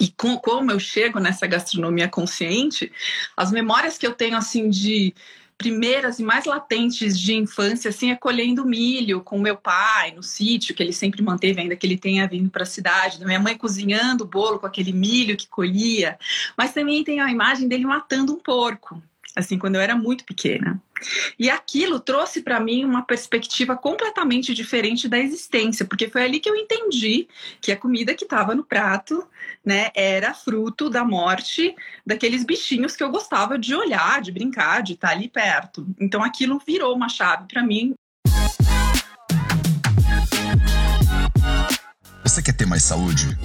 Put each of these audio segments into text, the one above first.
e com, como eu chego nessa gastronomia consciente, as memórias que eu tenho assim de primeiras e mais latentes de infância assim é colhendo milho com meu pai no sítio que ele sempre manteve ainda que ele tenha vindo para a cidade, da minha mãe cozinhando o bolo com aquele milho que colhia, mas também tem a imagem dele matando um porco assim, quando eu era muito pequena. E aquilo trouxe para mim uma perspectiva completamente diferente da existência, porque foi ali que eu entendi que a comida que estava no prato, né, era fruto da morte daqueles bichinhos que eu gostava de olhar, de brincar, de estar ali perto. Então aquilo virou uma chave para mim. Você quer ter mais saúde?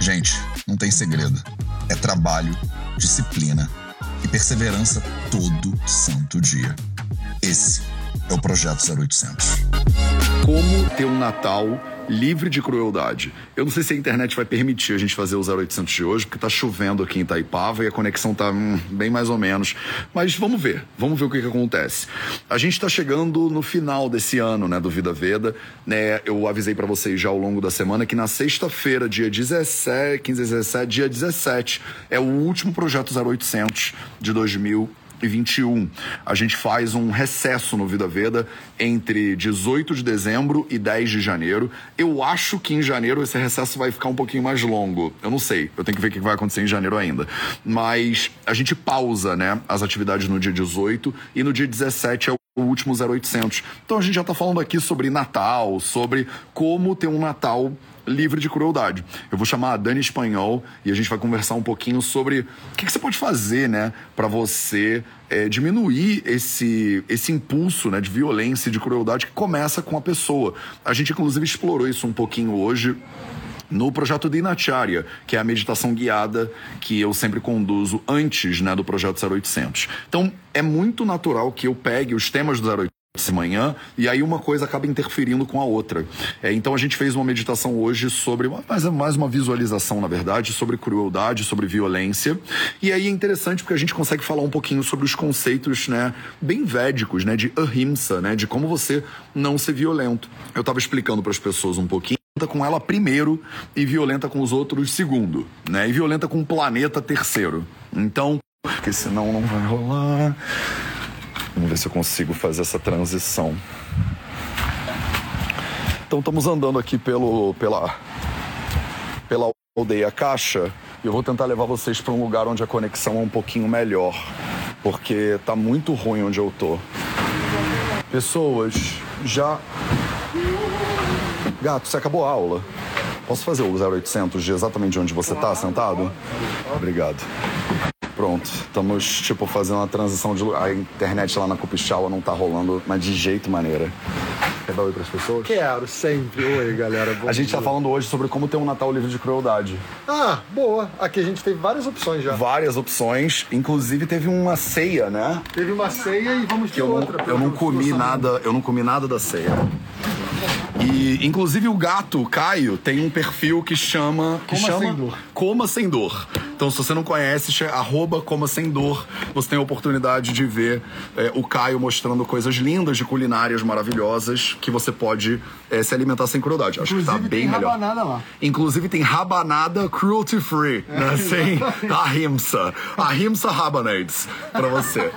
Gente, não tem segredo. É trabalho, disciplina e perseverança todo santo dia. Esse é o Projeto 0800. Como ter um Natal livre de crueldade. Eu não sei se a internet vai permitir a gente fazer o 0800 de hoje, porque tá chovendo aqui em Itaipava e a conexão tá hum, bem mais ou menos. Mas vamos ver, vamos ver o que, que acontece. A gente está chegando no final desse ano, né, do Vida Veda, né? Eu avisei para vocês já ao longo da semana que na sexta-feira, dia 17, 15, 17, dia 17, é o último projeto 0800 de 2000 2021. A gente faz um recesso no Vida Veda entre 18 de dezembro e 10 de janeiro. Eu acho que em janeiro esse recesso vai ficar um pouquinho mais longo. Eu não sei, eu tenho que ver o que vai acontecer em janeiro ainda. Mas a gente pausa, né, as atividades no dia 18 e no dia 17 é o último 0800. Então a gente já está falando aqui sobre Natal, sobre como ter um Natal livre de crueldade. Eu vou chamar a Dani Espanhol e a gente vai conversar um pouquinho sobre o que, que você pode fazer, né, para você é, diminuir esse, esse impulso né, de violência e de crueldade que começa com a pessoa. A gente, inclusive, explorou isso um pouquinho hoje no projeto de Inacharya, que é a meditação guiada que eu sempre conduzo antes né, do projeto 0800. Então, é muito natural que eu pegue os temas do 0800 essa manhã e aí uma coisa acaba interferindo com a outra. É, então a gente fez uma meditação hoje sobre mais, mais uma visualização, na verdade, sobre crueldade, sobre violência. E aí é interessante porque a gente consegue falar um pouquinho sobre os conceitos, né, bem védicos, né, de ahimsa, né, de como você não ser violento. Eu estava explicando para as pessoas um pouquinho com ela primeiro e violenta com os outros segundo, né? E violenta com o planeta terceiro. Então, porque senão não vai rolar. Vamos ver se eu consigo fazer essa transição. Então estamos andando aqui pelo, pela, pela aldeia Caixa e eu vou tentar levar vocês para um lugar onde a conexão é um pouquinho melhor, porque tá muito ruim onde eu tô. Pessoas, já. Gato, você acabou a aula. Posso fazer o 0800 de exatamente onde você está sentado? Obrigado. Pronto, estamos tipo fazendo uma transição de a internet lá na Cupixaua não tá rolando, mas de jeito maneira. Quer dar oi pras pessoas? Quero, sempre. Oi, galera. A gente dia. tá falando hoje sobre como ter um Natal livre de crueldade. Ah, boa. Aqui a gente teve várias opções já. Várias opções. Inclusive teve uma ceia, né? Teve uma ceia e vamos ter outra. Não, eu não comi nada, eu não comi nada da ceia. E, inclusive, o gato, Caio, tem um perfil que chama. Que Coma chama Sem Dor. Coma Sem Dor. Então, se você não conhece, arroba Coma Sem Dor. Você tem a oportunidade de ver é, o Caio mostrando coisas lindas de culinárias maravilhosas que você pode é, se alimentar sem crueldade. Acho Inclusive, que tá bem tem melhor. rabanada lá. Inclusive, tem rabanada cruelty free, É, né? Sem ahimsa. Ahimsa rabanades pra você.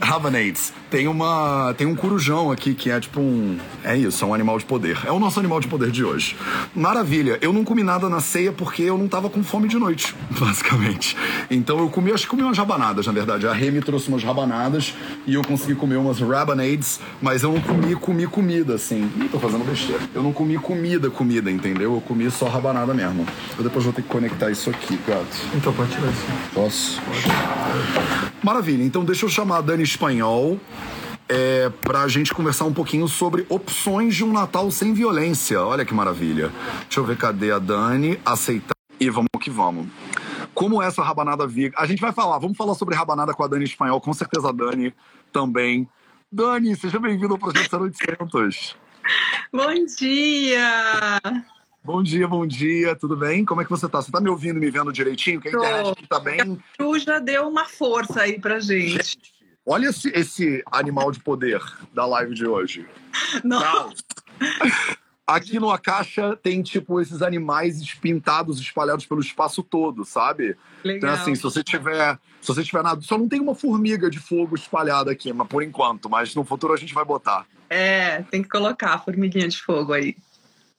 rabanades. Tem uma. Tem um corujão aqui que é tipo um. É isso, é um animal de poder. É o nosso animal de poder de hoje. Maravilha. Eu não comi nada na ceia porque eu não tava com fome de noite, basicamente. Então eu comi, acho que comi umas rabanadas, na verdade. A Remy trouxe umas rabanadas e eu consegui comer umas rabanades, mas eu não comi, comi comida, assim. Ih, tô fazendo besteira. Eu não comi comida, comida, entendeu? Eu comi só rabanada mesmo. Eu depois vou ter que conectar isso aqui, gato. Então pode tirar isso. Posso? Maravilha. Então deixa eu chamar a Dani Espanhol é, para a gente conversar um pouquinho sobre opções de um Natal sem violência. Olha que maravilha. Deixa eu ver cadê a Dani. Aceitar. E vamos que vamos. Como essa rabanada vegan. A gente vai falar, vamos falar sobre rabanada com a Dani Espanhol, com certeza a Dani também. Dani, seja bem-vindo ao Projeto 0800. Bom dia! Bom dia, bom dia, tudo bem? Como é que você tá? Você tá me ouvindo e me vendo direitinho? Que a internet aqui tá bem. Ju já deu uma força aí pra gente. Olha esse, esse animal de poder da live de hoje. Não. Aqui no Acaixa tem, tipo, esses animais pintados, espalhados pelo espaço todo, sabe? Legal. Então, assim, se você tiver. Se você tiver nada. Só não tem uma formiga de fogo espalhada aqui, mas por enquanto. Mas no futuro a gente vai botar. É, tem que colocar a formiguinha de fogo aí.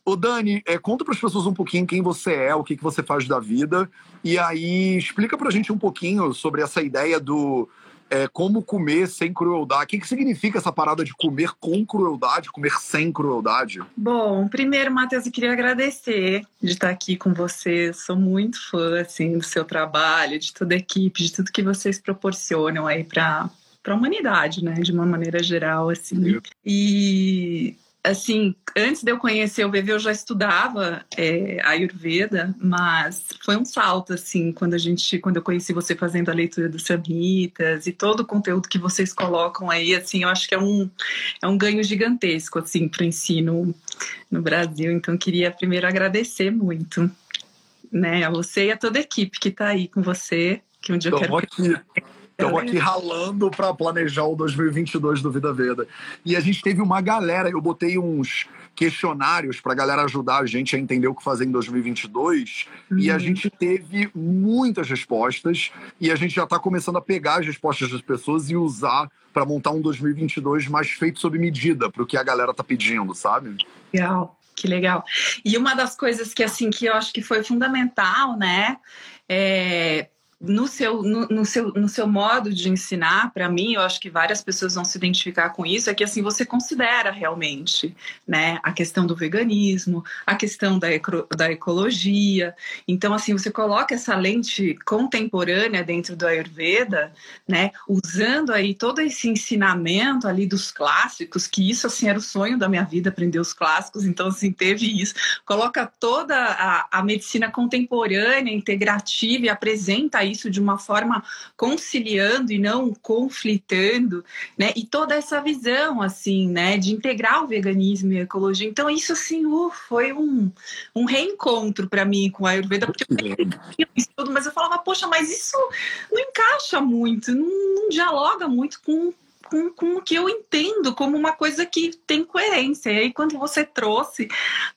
Ô Dani, é, conta para as pessoas um pouquinho quem você é, o que, que você faz da vida. E aí explica pra gente um pouquinho sobre essa ideia do é, como comer sem crueldade. O que, que significa essa parada de comer com crueldade, comer sem crueldade? Bom, primeiro, Matheus, eu queria agradecer de estar aqui com você. Sou muito fã assim, do seu trabalho, de toda a equipe, de tudo que vocês proporcionam aí para para a humanidade, né, de uma maneira geral, assim. E assim, antes de eu conhecer o VV, eu já estudava é, Ayurveda, mas foi um salto, assim, quando a gente, quando eu conheci você fazendo a leitura dos Samhitas e todo o conteúdo que vocês colocam aí, assim, eu acho que é um, é um ganho gigantesco, assim, para o ensino no Brasil. Então, queria primeiro agradecer muito, né, a você e a toda a equipe que está aí com você, que um dia eu quero... Aqui. Estamos aqui ralando para planejar o 2022 do Vida Veda. E a gente teve uma galera, eu botei uns questionários para a galera ajudar a gente a entender o que fazer em 2022. Uhum. E a uhum. gente teve muitas respostas. E a gente já está começando a pegar as respostas das pessoas e usar para montar um 2022 mais feito sob medida para o que a galera tá pedindo, sabe? Legal. Que legal. E uma das coisas que assim que eu acho que foi fundamental, né, é no seu, no, no, seu, no seu modo de ensinar, para mim, eu acho que várias pessoas vão se identificar com isso, é que assim você considera realmente né, a questão do veganismo, a questão da, eco, da ecologia. Então, assim, você coloca essa lente contemporânea dentro do Ayurveda, né, usando aí todo esse ensinamento ali dos clássicos, que isso assim era o sonho da minha vida, aprender os clássicos, então assim, teve isso. Coloca toda a, a medicina contemporânea, integrativa e apresenta isso de uma forma conciliando e não conflitando, né? E toda essa visão, assim, né, de integrar o veganismo e a ecologia. Então, isso, assim, uh, foi um, um reencontro para mim com a Ayurveda, porque eu isso tudo, mas eu falava, poxa, mas isso não encaixa muito, não, não dialoga muito com com, com o que eu entendo como uma coisa que tem coerência. E aí, quando você trouxe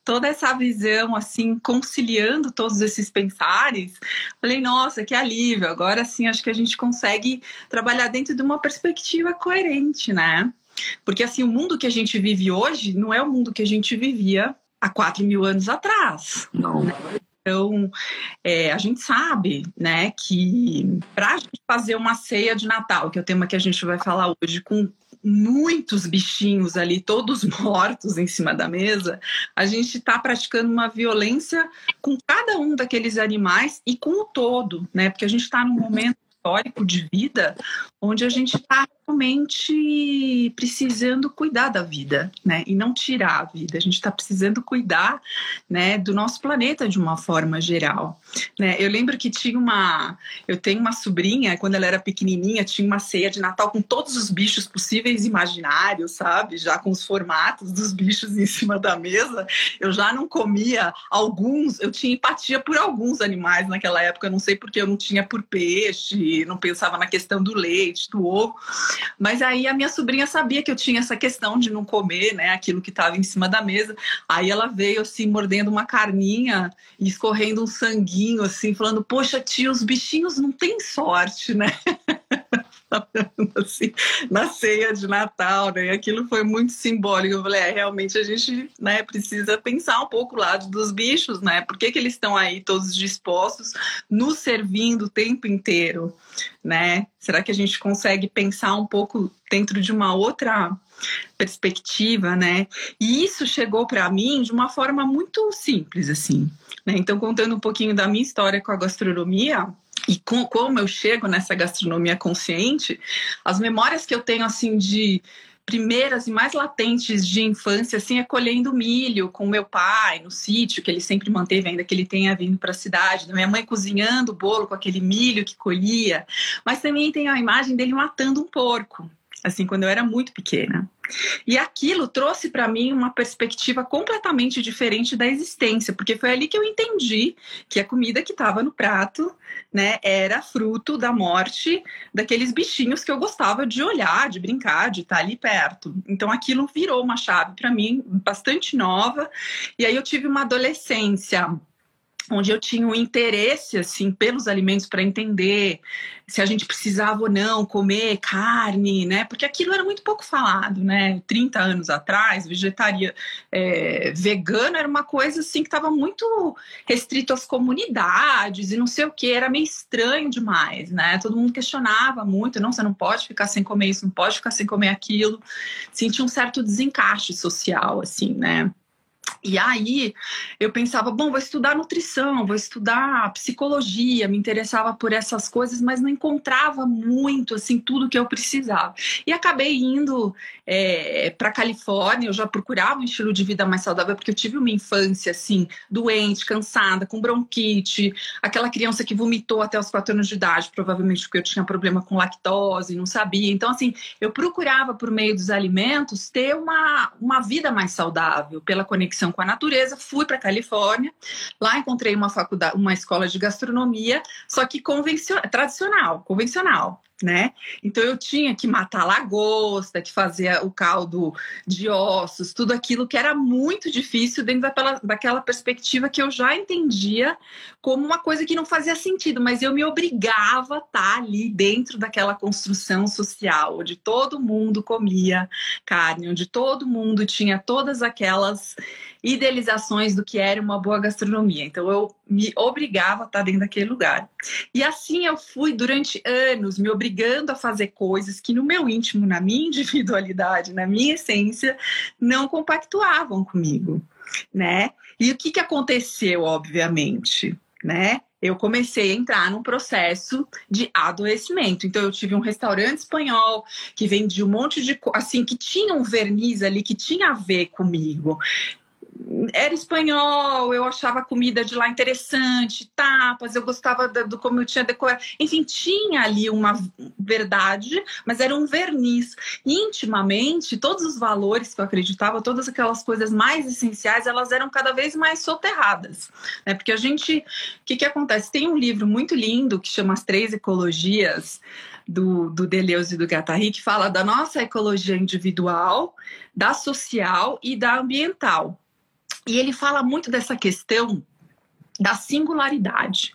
toda essa visão, assim, conciliando todos esses pensares, falei, nossa, que alívio. Agora sim, acho que a gente consegue trabalhar dentro de uma perspectiva coerente, né? Porque, assim, o mundo que a gente vive hoje não é o mundo que a gente vivia há 4 mil anos atrás. Não. Né? Então, é, a gente sabe, né, que para fazer uma ceia de Natal, que é o tema que a gente vai falar hoje, com muitos bichinhos ali, todos mortos em cima da mesa, a gente está praticando uma violência com cada um daqueles animais e com o todo, né? Porque a gente está num momento histórico de vida onde a gente está realmente precisando cuidar da vida, né? E não tirar a vida. A gente está precisando cuidar, né, do nosso planeta de uma forma geral, né? Eu lembro que tinha uma, eu tenho uma sobrinha, quando ela era pequenininha, tinha uma ceia de Natal com todos os bichos possíveis imaginários, sabe? Já com os formatos dos bichos em cima da mesa. Eu já não comia alguns, eu tinha empatia por alguns animais naquela época, eu não sei porque eu não tinha por peixe, não pensava na questão do leite, do ovo. Mas aí a minha sobrinha sabia que eu tinha essa questão de não comer, né, aquilo que estava em cima da mesa. Aí ela veio assim mordendo uma carninha e escorrendo um sanguinho assim, falando: "Poxa, tia, os bichinhos não têm sorte, né?" assim, na ceia de Natal, né? E aquilo foi muito simbólico. Eu falei, é, realmente a gente né, precisa pensar um pouco o lado dos bichos, né? Por que, que eles estão aí todos dispostos, nos servindo o tempo inteiro, né? Será que a gente consegue pensar um pouco dentro de uma outra perspectiva, né? E isso chegou para mim de uma forma muito simples, assim. Né? Então, contando um pouquinho da minha história com a gastronomia, e com, como eu chego nessa gastronomia consciente, as memórias que eu tenho assim de primeiras e mais latentes de infância assim é colhendo milho com meu pai no sítio que ele sempre manteve ainda que ele tenha vindo para a cidade, da minha mãe cozinhando o bolo com aquele milho que colhia, mas também tem a imagem dele matando um porco, assim quando eu era muito pequena. E aquilo trouxe para mim uma perspectiva completamente diferente da existência, porque foi ali que eu entendi que a comida que estava no prato, né, era fruto da morte daqueles bichinhos que eu gostava de olhar, de brincar, de estar ali perto. Então aquilo virou uma chave para mim bastante nova. E aí eu tive uma adolescência onde eu tinha um interesse assim pelos alimentos para entender se a gente precisava ou não comer carne, né? Porque aquilo era muito pouco falado, né? 30 anos atrás, vegetaria é, vegano era uma coisa assim que estava muito restrito às comunidades e não sei o que, era meio estranho demais, né? Todo mundo questionava muito, não, você não pode ficar sem comer isso, não pode ficar sem comer aquilo. Sentia um certo desencaixe social, assim, né? E aí eu pensava, bom, vou estudar nutrição, vou estudar psicologia, me interessava por essas coisas, mas não encontrava muito assim tudo que eu precisava. E acabei indo é, para Califórnia. Eu já procurava um estilo de vida mais saudável porque eu tive uma infância assim doente, cansada, com bronquite, aquela criança que vomitou até os quatro anos de idade, provavelmente porque eu tinha problema com lactose, não sabia. Então assim, eu procurava por meio dos alimentos ter uma uma vida mais saudável pela conexão com a natureza, fui para Califórnia, lá encontrei uma faculdade, uma escola de gastronomia, só que convencional, tradicional, convencional né? Então eu tinha que matar lagosta, que fazia o caldo de ossos, tudo aquilo que era muito difícil dentro daquela, daquela perspectiva que eu já entendia como uma coisa que não fazia sentido, mas eu me obrigava a estar ali dentro daquela construção social, onde todo mundo comia carne, onde todo mundo tinha todas aquelas idealizações do que era uma boa gastronomia. Então eu me obrigava a estar dentro daquele lugar. E assim eu fui durante anos me obrigando a fazer coisas que no meu íntimo, na minha individualidade, na minha essência, não compactuavam comigo, né? E o que que aconteceu, obviamente, né? eu comecei a entrar num processo de adoecimento. Então eu tive um restaurante espanhol que vendia um monte de assim que tinha um verniz ali que tinha a ver comigo era espanhol, eu achava a comida de lá interessante, tapas, eu gostava do, do como eu tinha decorado. Enfim, tinha ali uma verdade, mas era um verniz. Intimamente, todos os valores que eu acreditava, todas aquelas coisas mais essenciais, elas eram cada vez mais soterradas. Né? Porque a gente. O que, que acontece? Tem um livro muito lindo que chama As Três Ecologias do, do Deleuze e do Guattari, que fala da nossa ecologia individual, da social e da ambiental. E ele fala muito dessa questão da singularidade.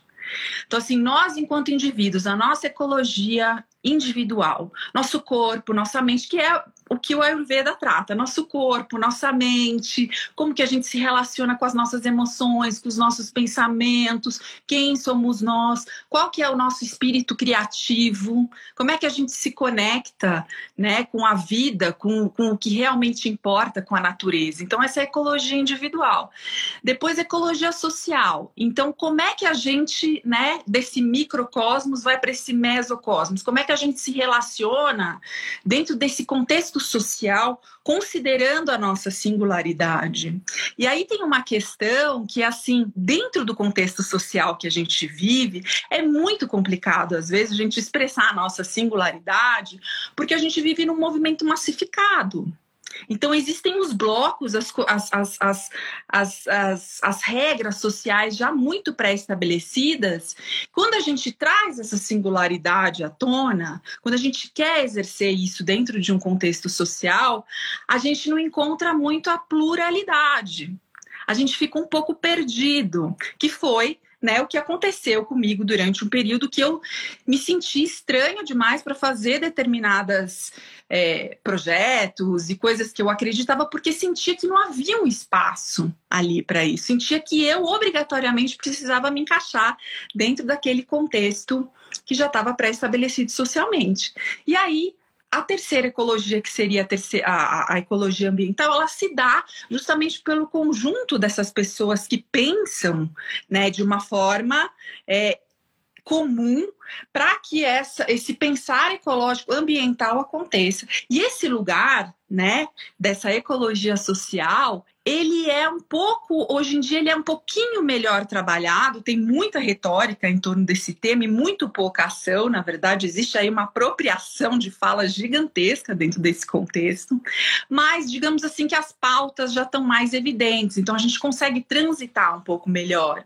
Então, assim, nós, enquanto indivíduos, a nossa ecologia individual, nosso corpo, nossa mente, que é o que o Ayurveda trata, nosso corpo, nossa mente, como que a gente se relaciona com as nossas emoções, com os nossos pensamentos, quem somos nós, qual que é o nosso espírito criativo, como é que a gente se conecta, né, com a vida, com, com o que realmente importa com a natureza. Então essa é a ecologia individual. Depois ecologia social. Então como é que a gente, né, desse microcosmos vai para esse mesocosmos? Como é que a gente se relaciona dentro desse contexto social, considerando a nossa singularidade. E aí tem uma questão que, assim, dentro do contexto social que a gente vive, é muito complicado, às vezes, a gente expressar a nossa singularidade, porque a gente vive num movimento massificado. Então, existem os blocos, as, as, as, as, as, as regras sociais já muito pré-estabelecidas. Quando a gente traz essa singularidade à tona, quando a gente quer exercer isso dentro de um contexto social, a gente não encontra muito a pluralidade. A gente fica um pouco perdido, que foi né, o que aconteceu comigo durante um período que eu me senti estranha demais para fazer determinadas é, projetos e coisas que eu acreditava, porque sentia que não havia um espaço ali para isso, sentia que eu obrigatoriamente precisava me encaixar dentro daquele contexto que já estava pré-estabelecido socialmente. E aí a terceira ecologia, que seria a, terceira, a, a, ecologia ambiental, ela se dá justamente pelo conjunto dessas pessoas que pensam né, de uma forma é, comum para que essa, esse pensar ecológico ambiental aconteça. E esse lugar, né, dessa ecologia social, ele é um pouco, hoje em dia, ele é um pouquinho melhor trabalhado, tem muita retórica em torno desse tema e muito pouca ação. Na verdade, existe aí uma apropriação de fala gigantesca dentro desse contexto, mas digamos assim que as pautas já estão mais evidentes, então a gente consegue transitar um pouco melhor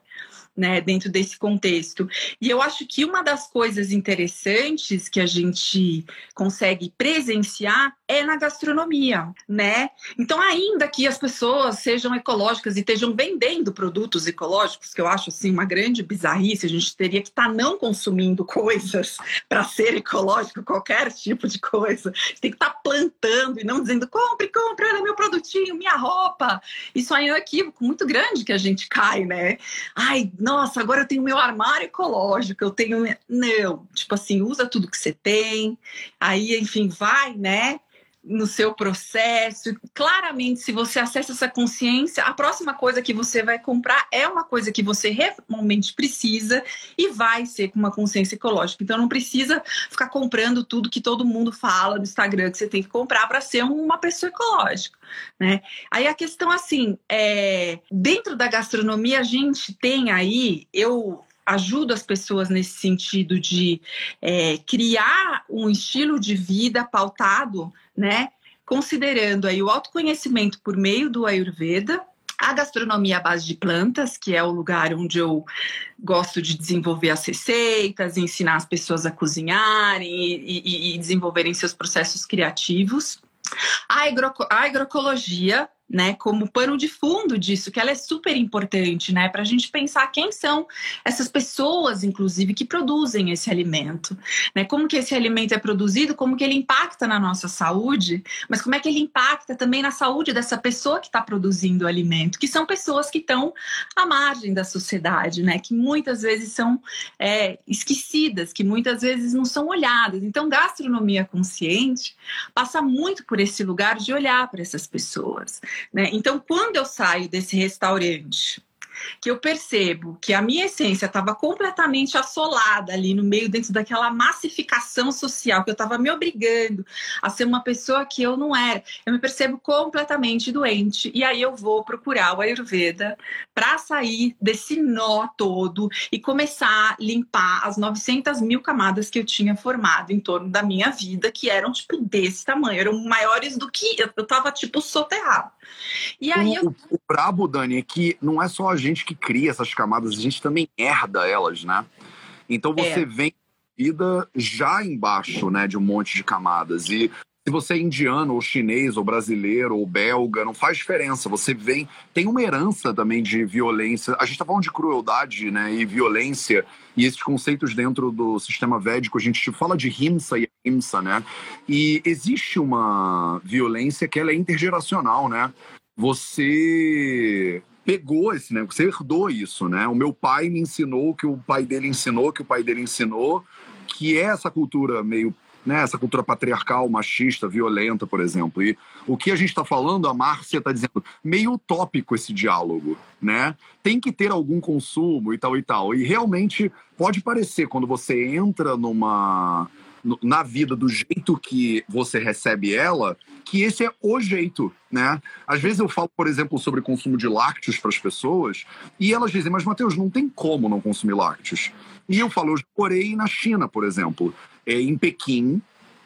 né, dentro desse contexto. E eu acho que uma das coisas interessantes que a gente consegue presenciar é na gastronomia, né? Então, ainda que as pessoas sejam ecológicas e estejam vendendo produtos ecológicos, que eu acho assim uma grande bizarrice, a gente teria que estar tá não consumindo coisas para ser ecológico, qualquer tipo de coisa. A gente tem que estar tá plantando e não dizendo compre, compre, olha meu produtinho, minha roupa. Isso aí é um equívoco muito grande que a gente cai, né? Ai, nossa, agora eu tenho meu armário ecológico, eu tenho. Não, tipo assim, usa tudo que você tem, aí, enfim, vai, né? No seu processo. Claramente, se você acessa essa consciência, a próxima coisa que você vai comprar é uma coisa que você realmente precisa e vai ser com uma consciência ecológica. Então, não precisa ficar comprando tudo que todo mundo fala no Instagram que você tem que comprar para ser uma pessoa ecológica. Né? Aí a questão assim, é, dentro da gastronomia a gente tem aí, eu ajudo as pessoas nesse sentido de é, criar um estilo de vida pautado, né? Considerando aí o autoconhecimento por meio do Ayurveda, a gastronomia à base de plantas, que é o lugar onde eu gosto de desenvolver as receitas, ensinar as pessoas a cozinharem e, e, e desenvolverem seus processos criativos. A, agro, a agroecologia, né, como pano de fundo disso, que ela é super importante, né, para a gente pensar quem são essas pessoas, inclusive, que produzem esse alimento, né, como que esse alimento é produzido, como que ele impacta na nossa saúde, mas como é que ele impacta também na saúde dessa pessoa que está produzindo o alimento, que são pessoas que estão à margem da sociedade, né, que muitas vezes são é, esquecidas, que muitas vezes não são olhadas. Então, gastronomia consciente passa muito por esse lugar de olhar para essas pessoas. Né? Então, quando eu saio desse restaurante que eu percebo que a minha essência estava completamente assolada ali no meio, dentro daquela massificação social, que eu estava me obrigando a ser uma pessoa que eu não era. Eu me percebo completamente doente. E aí eu vou procurar o Ayurveda para sair desse nó todo e começar a limpar as 900 mil camadas que eu tinha formado em torno da minha vida, que eram tipo desse tamanho, eram maiores do que eu, eu tava tipo soterrado. E aí o, eu... o, o brabo, Dani, é que não é só a gente que cria essas camadas, a gente também herda elas, né? Então você é. vem vida já embaixo, né, de um monte de camadas. E se você é indiano, ou chinês, ou brasileiro, ou belga, não faz diferença. Você vem. Tem uma herança também de violência. A gente está falando de crueldade né, e violência, e esses conceitos dentro do sistema védico, a gente fala de himsa e himsa, né? E existe uma violência que ela é intergeracional, né? Você pegou esse, né? Você herdou isso, né? O meu pai me ensinou que o pai dele ensinou, que o pai dele ensinou, que é essa cultura meio, né? Essa cultura patriarcal, machista, violenta, por exemplo. E o que a gente está falando, a Márcia está dizendo, meio utópico esse diálogo, né? Tem que ter algum consumo e tal e tal. E realmente pode parecer quando você entra numa na vida do jeito que você recebe ela, que esse é o jeito, né? Às vezes eu falo, por exemplo, sobre consumo de lácteos para as pessoas e elas dizem, mas Matheus, não tem como não consumir lácteos. E eu falo, eu já morei na China, por exemplo, é, em Pequim,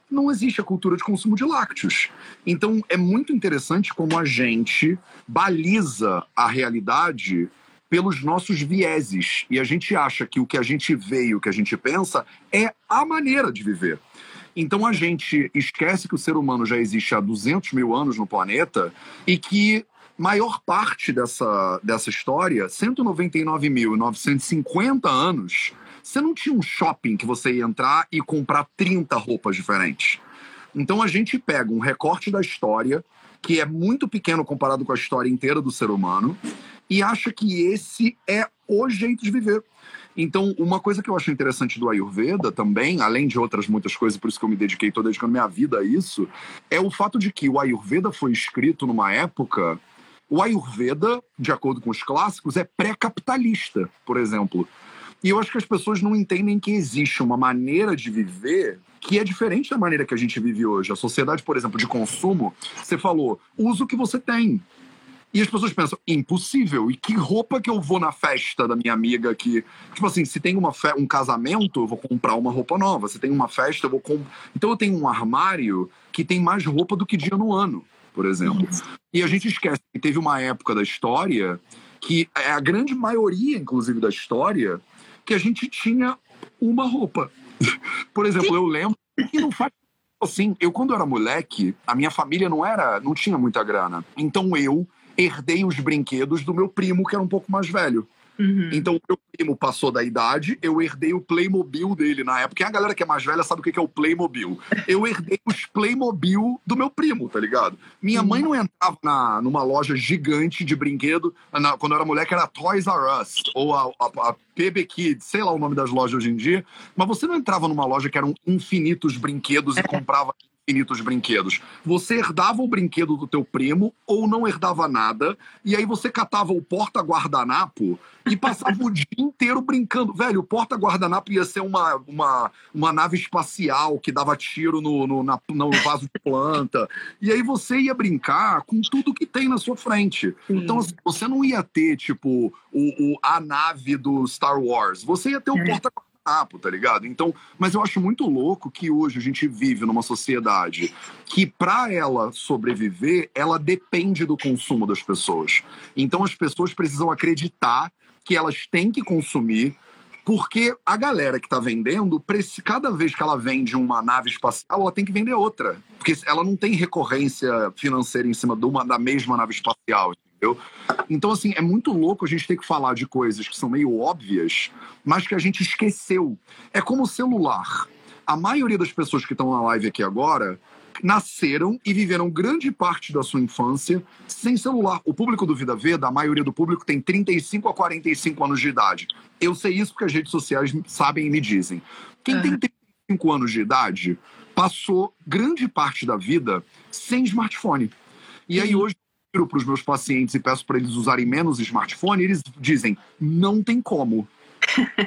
não existe a cultura de consumo de lácteos. Então é muito interessante como a gente baliza a realidade pelos nossos vieses. E a gente acha que o que a gente vê e o que a gente pensa é a maneira de viver. Então a gente esquece que o ser humano já existe há 200 mil anos no planeta e que maior parte dessa, dessa história, 199.950 anos, você não tinha um shopping que você ia entrar e comprar 30 roupas diferentes. Então a gente pega um recorte da história que é muito pequeno comparado com a história inteira do ser humano e acha que esse é o jeito de viver. Então, uma coisa que eu acho interessante do Ayurveda também, além de outras muitas coisas, por isso que eu me dediquei, estou dedicando minha vida a isso, é o fato de que o Ayurveda foi escrito numa época. O Ayurveda, de acordo com os clássicos, é pré-capitalista, por exemplo. E eu acho que as pessoas não entendem que existe uma maneira de viver que é diferente da maneira que a gente vive hoje. A sociedade, por exemplo, de consumo, você falou, usa o que você tem. E as pessoas pensam, impossível. E que roupa que eu vou na festa da minha amiga que. Tipo assim, se tem uma fe... um casamento, eu vou comprar uma roupa nova. Se tem uma festa, eu vou comprar. Então eu tenho um armário que tem mais roupa do que dia no ano, por exemplo. E a gente esquece que teve uma época da história que é a grande maioria, inclusive, da história, que a gente tinha uma roupa. Por exemplo, eu lembro que não faz assim, eu quando era moleque, a minha família não era, não tinha muita grana. Então eu herdei os brinquedos do meu primo, que era um pouco mais velho. Uhum. Então, o meu primo passou da idade, eu herdei o Playmobil dele na época. E a galera que é mais velha sabe o que é o Playmobil. Eu herdei os Playmobil do meu primo, tá ligado? Minha mãe não entrava na, numa loja gigante de brinquedo. Na, quando eu era moleque, era Toys R Us, ou a, a, a PB Kids, sei lá o nome das lojas hoje em dia. Mas você não entrava numa loja que eram infinitos brinquedos e é. comprava infinitos brinquedos. Você herdava o brinquedo do teu primo ou não herdava nada, e aí você catava o porta-guardanapo e passava o dia inteiro brincando. Velho, o porta-guardanapo ia ser uma, uma, uma nave espacial que dava tiro no, no, na, no vaso de planta. E aí você ia brincar com tudo que tem na sua frente. Sim. Então, assim, você não ia ter, tipo, o, o, a nave do Star Wars. Você ia ter o é. porta-guardanapo papo, tá ligado? Então, mas eu acho muito louco que hoje a gente vive numa sociedade que, para ela sobreviver, ela depende do consumo das pessoas. Então, as pessoas precisam acreditar que elas têm que consumir porque a galera que está vendendo, cada vez que ela vende uma nave espacial, ela tem que vender outra. Porque ela não tem recorrência financeira em cima de uma, da mesma nave espacial entendeu? Então, assim, é muito louco a gente ter que falar de coisas que são meio óbvias, mas que a gente esqueceu. É como o celular. A maioria das pessoas que estão na live aqui agora nasceram e viveram grande parte da sua infância sem celular. O público do Vida Veda, a maioria do público tem 35 a 45 anos de idade. Eu sei isso porque as redes sociais sabem e me dizem. Quem uhum. tem 35 anos de idade passou grande parte da vida sem smartphone. E aí hoje para os meus pacientes e peço para eles usarem menos smartphone, eles dizem, não tem como.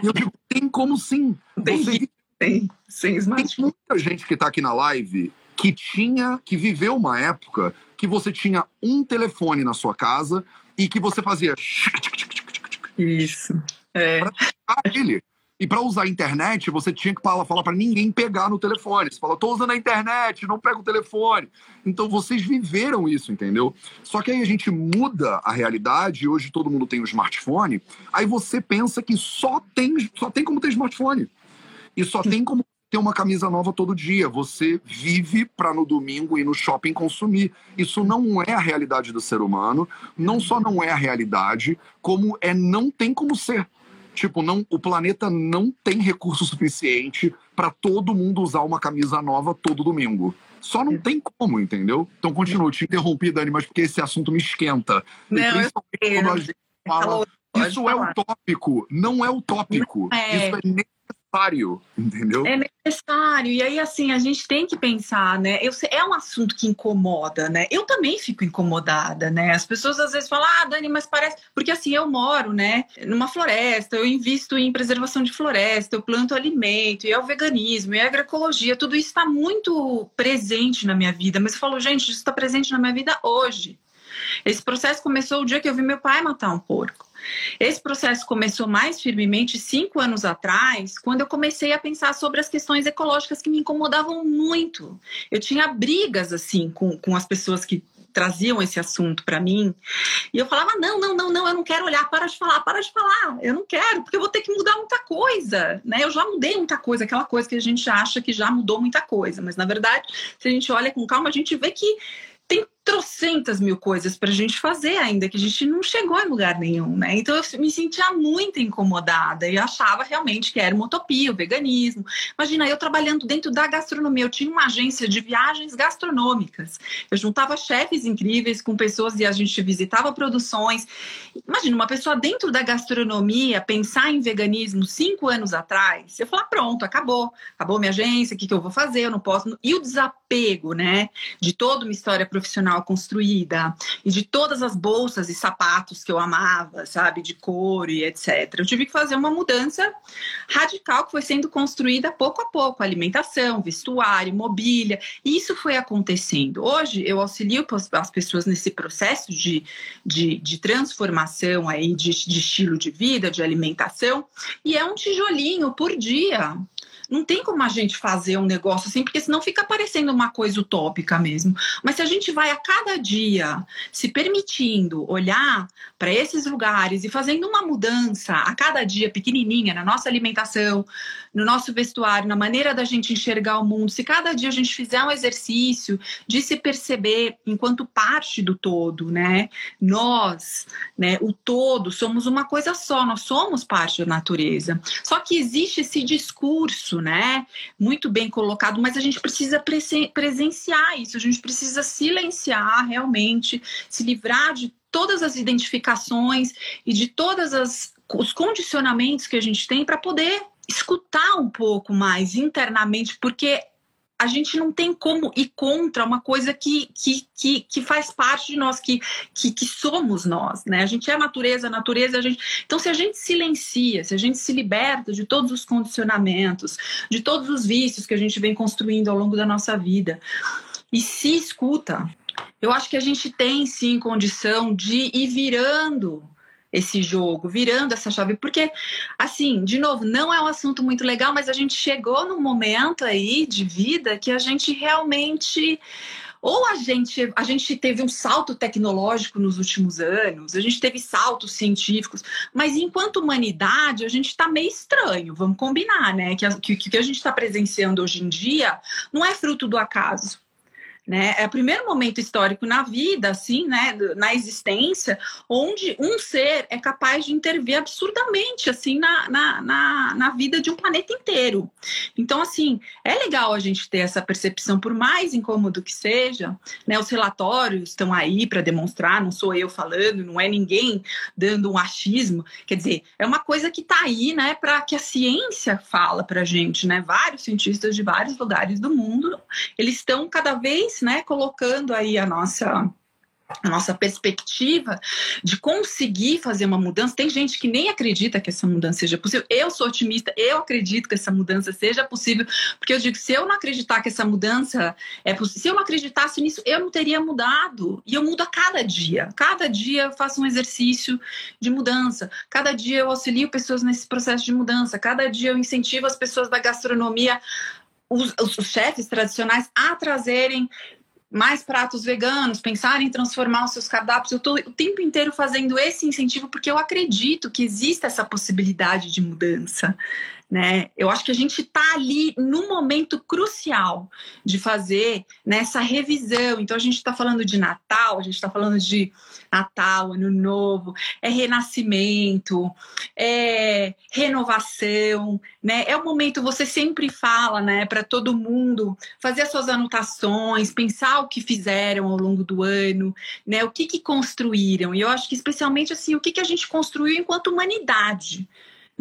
E eu digo, tem como sim. Tem, Você... tem, sem smartphone. Tem muita gente que está aqui na live que tinha, que viveu uma época que você tinha um telefone na sua casa e que você fazia. Isso. É. Pra ele. E para usar a internet, você tinha que falar para ninguém pegar no telefone. Você fala, tô usando a internet, não pega o telefone. Então vocês viveram isso, entendeu? Só que aí a gente muda a realidade, hoje todo mundo tem um smartphone, aí você pensa que só tem, só tem como ter smartphone. E só tem como ter uma camisa nova todo dia. Você vive para no domingo ir no shopping consumir. Isso não é a realidade do ser humano. Não só não é a realidade, como é não tem como ser. Tipo, não, o planeta não tem recurso suficiente para todo mundo usar uma camisa nova todo domingo. Só não tem como, entendeu? Então, continuo, te interrompi, Dani, mas porque esse assunto me esquenta. Não, e principalmente quando a gente fala. Isso é utópico, não é utópico. É. Isso é necessário, entendeu? É necessário. E aí, assim, a gente tem que pensar, né? Eu, é um assunto que incomoda, né? Eu também fico incomodada, né? As pessoas às vezes falam, ah, Dani, mas parece. Porque assim, eu moro, né, numa floresta, eu invisto em preservação de floresta, eu planto alimento, e é o veganismo, e é a agroecologia, tudo isso está muito presente na minha vida. Mas eu falo, gente, isso está presente na minha vida hoje. Esse processo começou o dia que eu vi meu pai matar um porco. Esse processo começou mais firmemente cinco anos atrás, quando eu comecei a pensar sobre as questões ecológicas que me incomodavam muito. Eu tinha brigas assim com, com as pessoas que traziam esse assunto para mim. E eu falava: não, não, não, não, eu não quero olhar, para de falar, para de falar, eu não quero, porque eu vou ter que mudar muita coisa. Né? Eu já mudei muita coisa, aquela coisa que a gente acha que já mudou muita coisa, mas na verdade, se a gente olha com calma, a gente vê que tem trocentas mil coisas para a gente fazer ainda, que a gente não chegou a lugar nenhum, né? Então eu me sentia muito incomodada e achava realmente que era uma utopia, o veganismo. Imagina, eu trabalhando dentro da gastronomia, eu tinha uma agência de viagens gastronômicas. Eu juntava chefes incríveis com pessoas e a gente visitava produções. Imagina, uma pessoa dentro da gastronomia pensar em veganismo cinco anos atrás, eu falar, pronto, acabou. Acabou minha agência, o que, que eu vou fazer? Eu não posso. E o desapego, né? De toda uma história profissional construída e de todas as bolsas e sapatos que eu amava, sabe, de couro e etc. Eu tive que fazer uma mudança radical que foi sendo construída pouco a pouco, alimentação, vestuário, mobília, e isso foi acontecendo. Hoje eu auxilio as pessoas nesse processo de, de, de transformação aí de, de estilo de vida, de alimentação, e é um tijolinho por dia não tem como a gente fazer um negócio assim, porque senão fica parecendo uma coisa utópica mesmo. Mas se a gente vai a cada dia se permitindo olhar para esses lugares e fazendo uma mudança a cada dia pequenininha na nossa alimentação, no nosso vestuário, na maneira da gente enxergar o mundo, se cada dia a gente fizer um exercício de se perceber enquanto parte do todo, né? Nós, né, o todo, somos uma coisa só, nós somos parte da natureza. Só que existe esse discurso, né, muito bem colocado, mas a gente precisa presenciar isso, a gente precisa silenciar realmente, se livrar de todas as identificações e de todas as os condicionamentos que a gente tem para poder escutar um pouco mais internamente, porque a gente não tem como ir contra uma coisa que, que, que, que faz parte de nós, que, que, que, somos nós, né? A gente é a natureza, a natureza é a gente. Então, se a gente silencia, se a gente se liberta de todos os condicionamentos, de todos os vícios que a gente vem construindo ao longo da nossa vida, e se escuta, eu acho que a gente tem sim condição de ir virando esse jogo, virando essa chave, porque, assim, de novo, não é um assunto muito legal, mas a gente chegou num momento aí de vida que a gente realmente ou a gente, a gente teve um salto tecnológico nos últimos anos, a gente teve saltos científicos, mas enquanto humanidade a gente está meio estranho, vamos combinar, né? Que, que, que a gente está presenciando hoje em dia não é fruto do acaso né? É o primeiro momento histórico na vida, assim, né, na existência, onde um ser é capaz de intervir absurdamente, assim, na, na, na, na vida de um planeta inteiro. Então, assim, é legal a gente ter essa percepção, por mais incômodo que seja, né? Os relatórios estão aí para demonstrar, não sou eu falando, não é ninguém dando um achismo, quer dizer, é uma coisa que está aí, né, para que a ciência fala para gente, né? Vários cientistas de vários lugares do mundo, eles estão cada vez né, colocando aí a nossa a nossa perspectiva de conseguir fazer uma mudança. Tem gente que nem acredita que essa mudança seja possível. Eu sou otimista, eu acredito que essa mudança seja possível, porque eu digo, se eu não acreditar que essa mudança é possível, se eu não acreditasse nisso, eu não teria mudado. E eu mudo a cada dia. Cada dia eu faço um exercício de mudança. Cada dia eu auxilio pessoas nesse processo de mudança. Cada dia eu incentivo as pessoas da gastronomia os, os chefes tradicionais a trazerem mais pratos veganos, pensar em transformar os seus cardápios. Eu estou o tempo inteiro fazendo esse incentivo porque eu acredito que existe essa possibilidade de mudança né? Eu acho que a gente está ali no momento crucial de fazer nessa revisão. Então a gente está falando de Natal, a gente está falando de Natal, Ano Novo, é renascimento, é renovação, né? É o momento você sempre fala, né, para todo mundo fazer as suas anotações, pensar o que fizeram ao longo do ano, né? O que que construíram. E eu acho que especialmente assim, o que que a gente construiu enquanto humanidade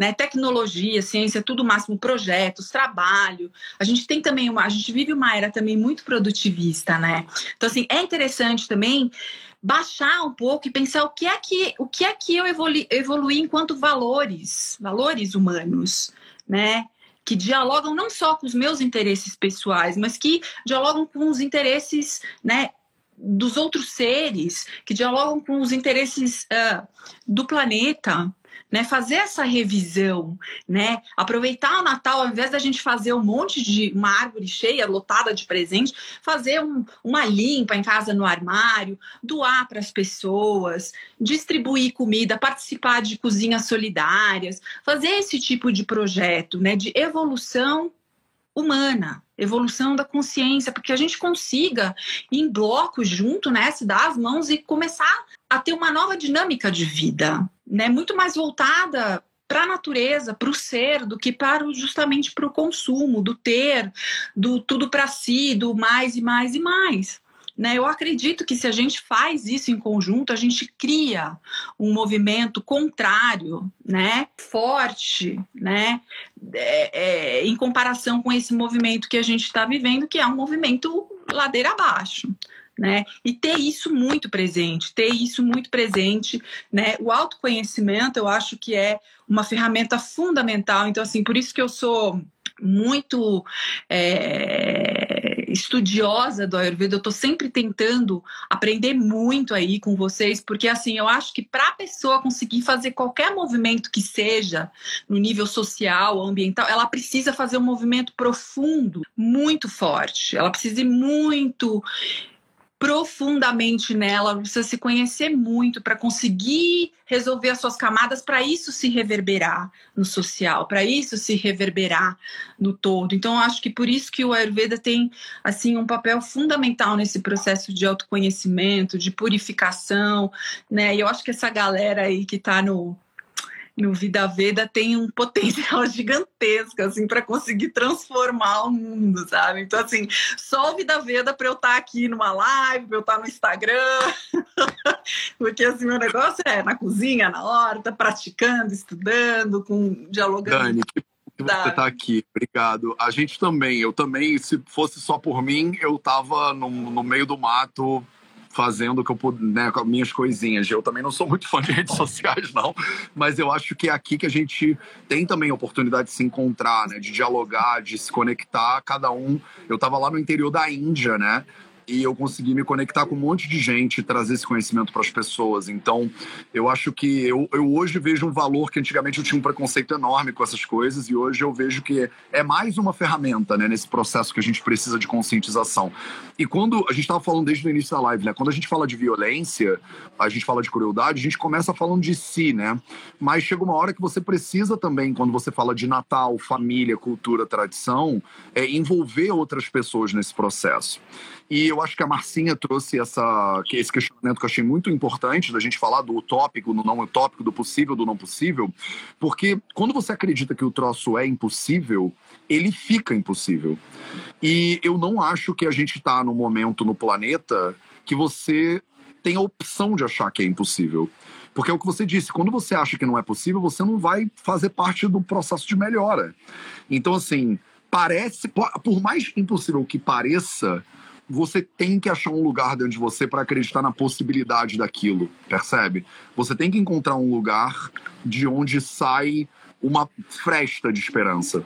né? Tecnologia, ciência, tudo máximo, projetos, trabalho. A gente tem também uma, a gente vive uma era também muito produtivista, né? Então, assim, é interessante também baixar um pouco e pensar o que é que, o que, é que eu evolui, evoluí enquanto valores, valores humanos, né? que dialogam não só com os meus interesses pessoais, mas que dialogam com os interesses né, dos outros seres, que dialogam com os interesses uh, do planeta, né? Fazer essa revisão, né? Aproveitar o Natal, ao invés da gente fazer um monte de uma árvore cheia, lotada de presente, fazer um, uma limpa em casa no armário, doar para as pessoas, distribuir comida, participar de cozinhas solidárias, fazer esse tipo de projeto, né? De evolução humana, evolução da consciência, porque a gente consiga em bloco junto, né, se dar as mãos e começar a ter uma nova dinâmica de vida, né, muito mais voltada para a natureza, para o ser, do que para justamente para o consumo, do ter, do tudo para si, do mais e mais e mais. Né? Eu acredito que se a gente faz isso em conjunto, a gente cria um movimento contrário, né? forte, né? É, é, em comparação com esse movimento que a gente está vivendo, que é um movimento ladeira abaixo. Né? E ter isso muito presente, ter isso muito presente, né? O autoconhecimento, eu acho que é uma ferramenta fundamental. Então, assim, por isso que eu sou muito é, estudiosa do Ayurveda, eu estou sempre tentando aprender muito aí com vocês, porque assim, eu acho que para a pessoa conseguir fazer qualquer movimento que seja, no nível social, ambiental, ela precisa fazer um movimento profundo, muito forte, ela precisa ir muito profundamente nela, precisa se conhecer muito para conseguir resolver as suas camadas, para isso se reverberar no social, para isso se reverberar no todo. Então, acho que por isso que o Ayurveda tem assim um papel fundamental nesse processo de autoconhecimento, de purificação, né? E eu acho que essa galera aí que está no no Vida Veda tem um potencial gigantesco, assim, para conseguir transformar o mundo, sabe? Então, assim, só o Vida Veda para eu estar tá aqui numa live, para eu estar tá no Instagram, porque, assim, meu negócio é na cozinha, na horta, praticando, estudando, com, dialogando. Dani, que que você está aqui. Obrigado. A gente também, eu também, se fosse só por mim, eu estava no, no meio do mato fazendo que eu né, com minhas coisinhas. Eu também não sou muito fã de redes sociais, não, mas eu acho que é aqui que a gente tem também a oportunidade de se encontrar, né, de dialogar, de se conectar, cada um. Eu estava lá no interior da Índia, né? E eu consegui me conectar com um monte de gente e trazer esse conhecimento para as pessoas. Então, eu acho que eu, eu hoje vejo um valor que antigamente eu tinha um preconceito enorme com essas coisas e hoje eu vejo que é mais uma ferramenta né, nesse processo que a gente precisa de conscientização. E quando a gente estava falando desde o início da live, né, quando a gente fala de violência, a gente fala de crueldade, a gente começa falando de si, né? Mas chega uma hora que você precisa também, quando você fala de Natal, família, cultura, tradição, é envolver outras pessoas nesse processo. E eu acho que a Marcinha trouxe essa, esse questionamento que eu achei muito importante, da gente falar do utópico, do não utópico, do possível, do não possível, porque quando você acredita que o troço é impossível, ele fica impossível. E eu não acho que a gente está no momento no planeta que você tem a opção de achar que é impossível. Porque é o que você disse, quando você acha que não é possível, você não vai fazer parte do processo de melhora. Então, assim, parece, por mais impossível que pareça, você tem que achar um lugar dentro de você para acreditar na possibilidade daquilo, percebe? Você tem que encontrar um lugar de onde sai uma fresta de esperança.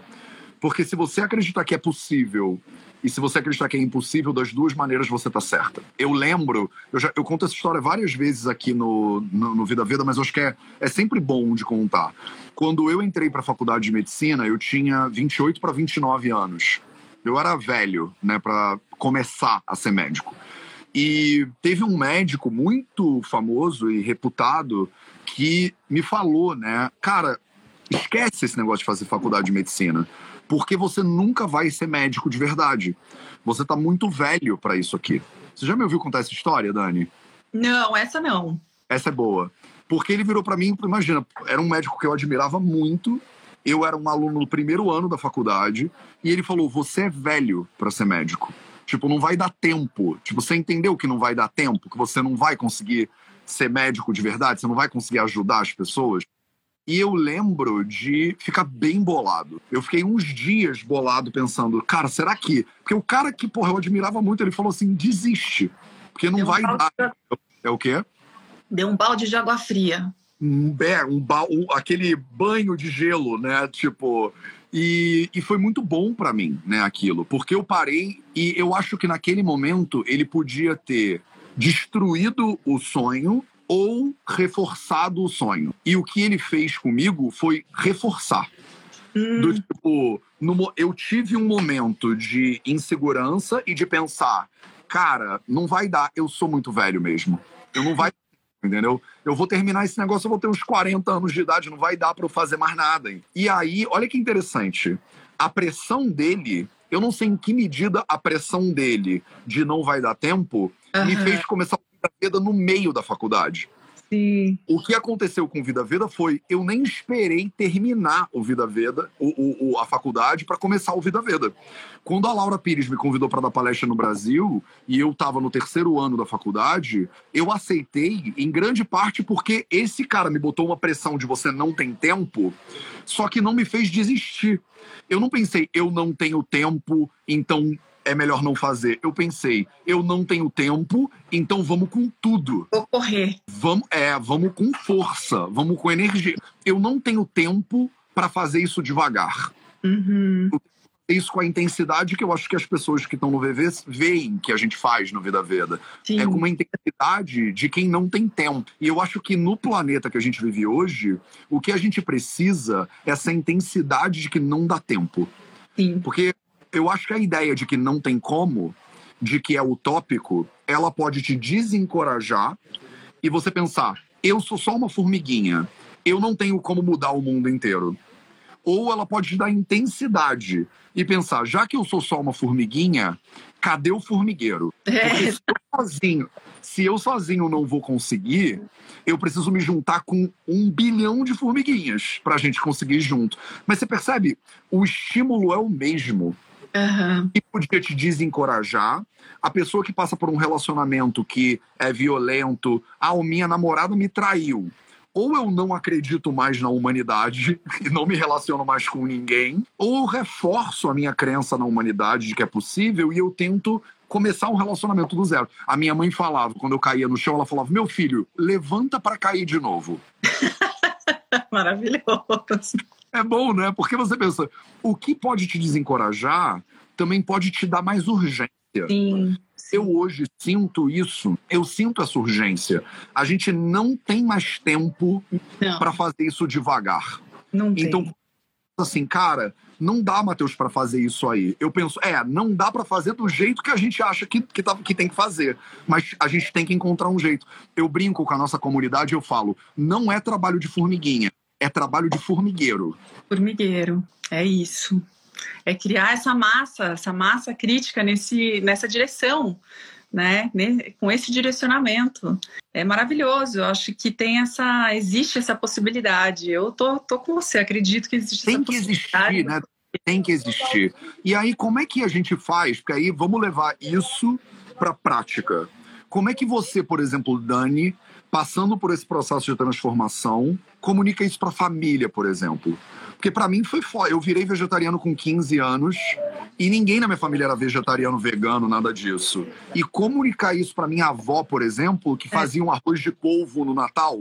Porque se você acreditar que é possível e se você acreditar que é impossível, das duas maneiras você tá certa. Eu lembro, eu, já, eu conto essa história várias vezes aqui no, no, no Vida Vida, mas acho que é, é sempre bom de contar. Quando eu entrei para a faculdade de medicina, eu tinha 28 para 29 anos. Eu era velho, né, para começar a ser médico. E teve um médico muito famoso e reputado que me falou, né, cara, esquece esse negócio de fazer faculdade de medicina, porque você nunca vai ser médico de verdade. Você tá muito velho para isso aqui. Você já me ouviu contar essa história, Dani? Não, essa não. Essa é boa. Porque ele virou para mim, imagina, era um médico que eu admirava muito eu era um aluno no primeiro ano da faculdade e ele falou: Você é velho para ser médico. Tipo, não vai dar tempo. Tipo, você entendeu que não vai dar tempo, que você não vai conseguir ser médico de verdade, você não vai conseguir ajudar as pessoas. E eu lembro de ficar bem bolado. Eu fiquei uns dias bolado pensando, cara, será que. Porque o cara que, porra, eu admirava muito, ele falou assim: desiste. Porque não Deu vai um dar. De... É o quê? Deu um balde de água fria um, um, um, aquele banho de gelo, né? Tipo, e, e foi muito bom para mim, né? Aquilo, porque eu parei e eu acho que naquele momento ele podia ter destruído o sonho ou reforçado o sonho. E o que ele fez comigo foi reforçar. Hum. Do tipo, no, eu tive um momento de insegurança e de pensar, cara, não vai dar, eu sou muito velho mesmo. Eu não vai entendeu? Eu vou terminar esse negócio, eu vou ter uns 40 anos de idade, não vai dar para eu fazer mais nada. E aí, olha que interessante, a pressão dele, eu não sei em que medida a pressão dele de não vai dar tempo uhum. me fez começar a vida no meio da faculdade. Sim. O que aconteceu com Vida Veda foi eu nem esperei terminar o Vida Veda, o, o a faculdade, para começar o Vida Veda. Quando a Laura Pires me convidou para dar palestra no Brasil e eu estava no terceiro ano da faculdade, eu aceitei em grande parte porque esse cara me botou uma pressão de você não tem tempo, só que não me fez desistir. Eu não pensei, eu não tenho tempo, então é melhor não fazer. Eu pensei, eu não tenho tempo, então vamos com tudo. Vou correr. Vamos, é, vamos com força, vamos com energia. Eu não tenho tempo para fazer isso devagar. Uhum. Isso com a intensidade que eu acho que as pessoas que estão no VV veem que a gente faz no Vida Veda. Sim. É com uma intensidade de quem não tem tempo. E eu acho que no planeta que a gente vive hoje, o que a gente precisa é essa intensidade de que não dá tempo. Sim. Porque eu acho que a ideia de que não tem como, de que é utópico, ela pode te desencorajar e você pensar: eu sou só uma formiguinha, eu não tenho como mudar o mundo inteiro. Ou ela pode te dar intensidade e pensar: já que eu sou só uma formiguinha, cadê o formigueiro? Porque É, se eu sozinho, se eu sozinho não vou conseguir, eu preciso me juntar com um bilhão de formiguinhas para a gente conseguir junto. Mas você percebe? O estímulo é o mesmo aham. que podia te desencorajar. A pessoa que passa por um relacionamento que é violento, ah, minha namorada me traiu. Ou eu não acredito mais na humanidade e não me relaciono mais com ninguém, ou eu reforço a minha crença na humanidade de que é possível e eu tento começar um relacionamento do zero. A minha mãe falava, quando eu caía no chão, ela falava: "Meu filho, levanta para cair de novo". Maravilhoso. É bom, né? Porque você pensa, o que pode te desencorajar também pode te dar mais urgência. Sim. Eu hoje sinto isso, eu sinto essa urgência. A gente não tem mais tempo para fazer isso devagar. não tem. Então, assim, cara, não dá, Matheus, para fazer isso aí. Eu penso, é, não dá para fazer do jeito que a gente acha que, que, tá- que tem que fazer. Mas a gente tem que encontrar um jeito. Eu brinco com a nossa comunidade, eu falo, não é trabalho de formiguinha, é trabalho de formigueiro. Formigueiro. É isso. É criar essa massa, essa massa crítica nesse, nessa direção, né? Com esse direcionamento. É maravilhoso. Eu acho que tem essa. Existe essa possibilidade. Eu tô, tô com você, acredito que existe Tem essa que existir, né? Tem que existir. E aí, como é que a gente faz? Porque aí vamos levar isso para prática. Como é que você, por exemplo, Dani, passando por esse processo de transformação, comunica isso para a família, por exemplo? Porque para mim foi foda. Eu virei vegetariano com 15 anos e ninguém na minha família era vegetariano, vegano, nada disso. E comunicar isso para minha avó, por exemplo, que fazia um arroz de polvo no Natal,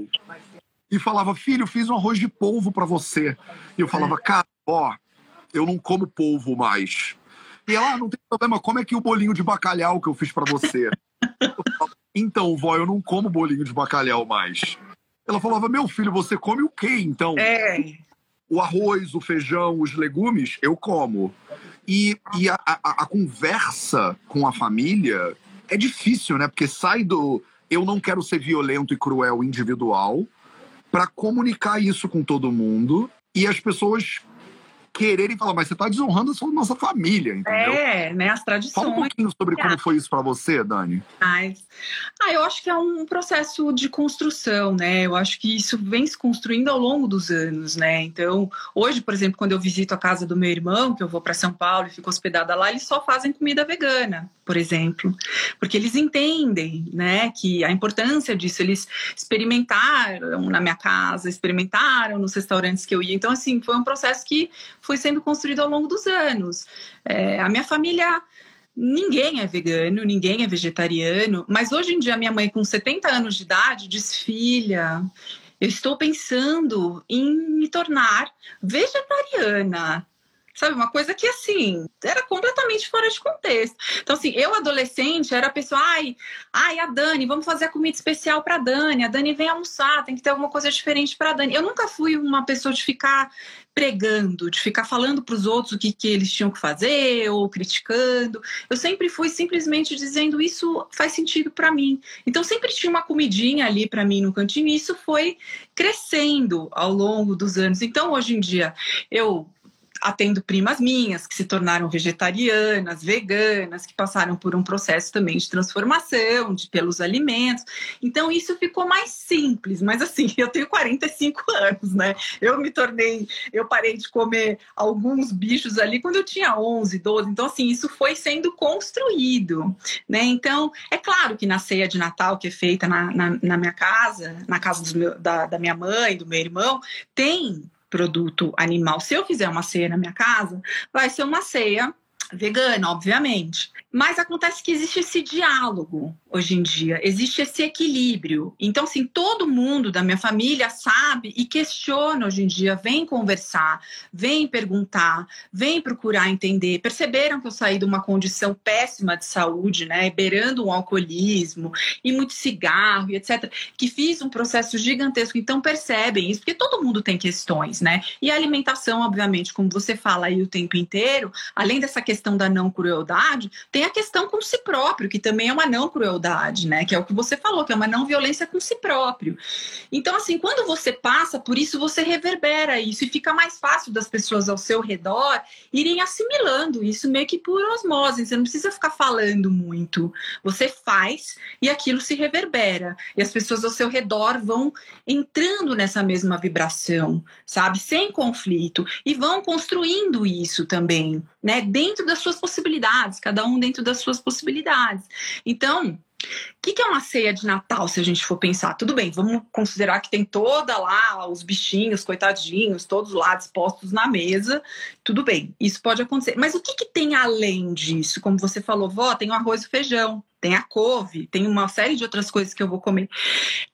e falava: Filho, fiz um arroz de polvo para você. E eu falava: Cara, ó, eu não como polvo mais. E ela, ah, não tem problema, como é que o bolinho de bacalhau que eu fiz para você? Então, vó, eu não como bolinho de bacalhau mais. Ela falava: Meu filho, você come o quê então? É, o arroz, o feijão, os legumes, eu como. E, e a, a- a conversa com a família é difícil, né? Porque sai do eu não quero ser violento e cruel individual para comunicar isso com todo mundo e as pessoas quererem falar, mas você tá desonrando a sua nossa família, entendeu? é, né? As Fala um tradições. pouquinho sobre como foi isso para você, Dani. Ah, eu acho que é um processo de construção, né? Eu acho que isso vem se construindo ao longo dos anos, né? Então, hoje, por exemplo, quando eu visito a casa do meu irmão, que eu vou para São Paulo e fico hospedada lá, eles só fazem comida vegana, por exemplo, porque eles entendem, né, que a importância disso, eles experimentaram na minha casa, experimentaram nos restaurantes que eu ia. Então, assim, foi um processo que foi sendo construído ao longo dos anos. É, a minha família Ninguém é vegano, ninguém é vegetariano, mas hoje em dia minha mãe com 70 anos de idade diz: "Filha, eu estou pensando em me tornar vegetariana". Sabe, uma coisa que assim, era completamente fora de contexto. Então assim, eu adolescente era a pessoa, ai, ai, a Dani, vamos fazer a comida especial para Dani. A Dani vem almoçar, tem que ter alguma coisa diferente para Dani. Eu nunca fui uma pessoa de ficar pregando, de ficar falando para os outros o que, que eles tinham que fazer ou criticando. Eu sempre fui simplesmente dizendo isso faz sentido para mim. Então sempre tinha uma comidinha ali para mim no cantinho e isso foi crescendo ao longo dos anos. Então hoje em dia eu atendo primas minhas que se tornaram vegetarianas, veganas, que passaram por um processo também de transformação de, pelos alimentos. Então isso ficou mais simples, mas assim, eu tenho 45 anos, né? Eu me tornei, eu parei de comer alguns bichos ali quando eu tinha 11, 12. Então assim, isso foi sendo construído, né? Então, é claro que na ceia de Natal que é feita na, na, na minha casa, na casa meu, da, da minha mãe, do meu irmão, tem produto animal. Se eu fizer uma ceia na minha casa, vai ser uma ceia vegana, obviamente. Mas acontece que existe esse diálogo hoje em dia, existe esse equilíbrio. Então, assim, todo mundo da minha família sabe e questiona hoje em dia, vem conversar, vem perguntar, vem procurar entender. Perceberam que eu saí de uma condição péssima de saúde, né, beirando um alcoolismo e muito cigarro e etc, que fiz um processo gigantesco. Então, percebem isso, porque todo mundo tem questões, né? E a alimentação, obviamente, como você fala aí o tempo inteiro, além dessa questão da não crueldade, tem a questão com si próprio, que também é uma não crueldade, né? Que é o que você falou, que é uma não violência com si próprio. Então, assim, quando você passa por isso, você reverbera isso e fica mais fácil das pessoas ao seu redor irem assimilando isso meio que por osmose. Você não precisa ficar falando muito. Você faz e aquilo se reverbera. E as pessoas ao seu redor vão entrando nessa mesma vibração, sabe? Sem conflito. E vão construindo isso também, né? Dentro das suas possibilidades, cada um dentro das suas possibilidades. Então, o que, que, é uma ceia de Natal, se a gente for pensar? Tudo bem, vamos considerar que tem toda lá os bichinhos, coitadinhos, todos lá dispostos na mesa. Tudo bem, isso pode acontecer. Mas o que, que tem além disso? Como você falou, vó, tem o arroz e feijão, tem a couve, tem uma série de outras coisas que eu vou comer.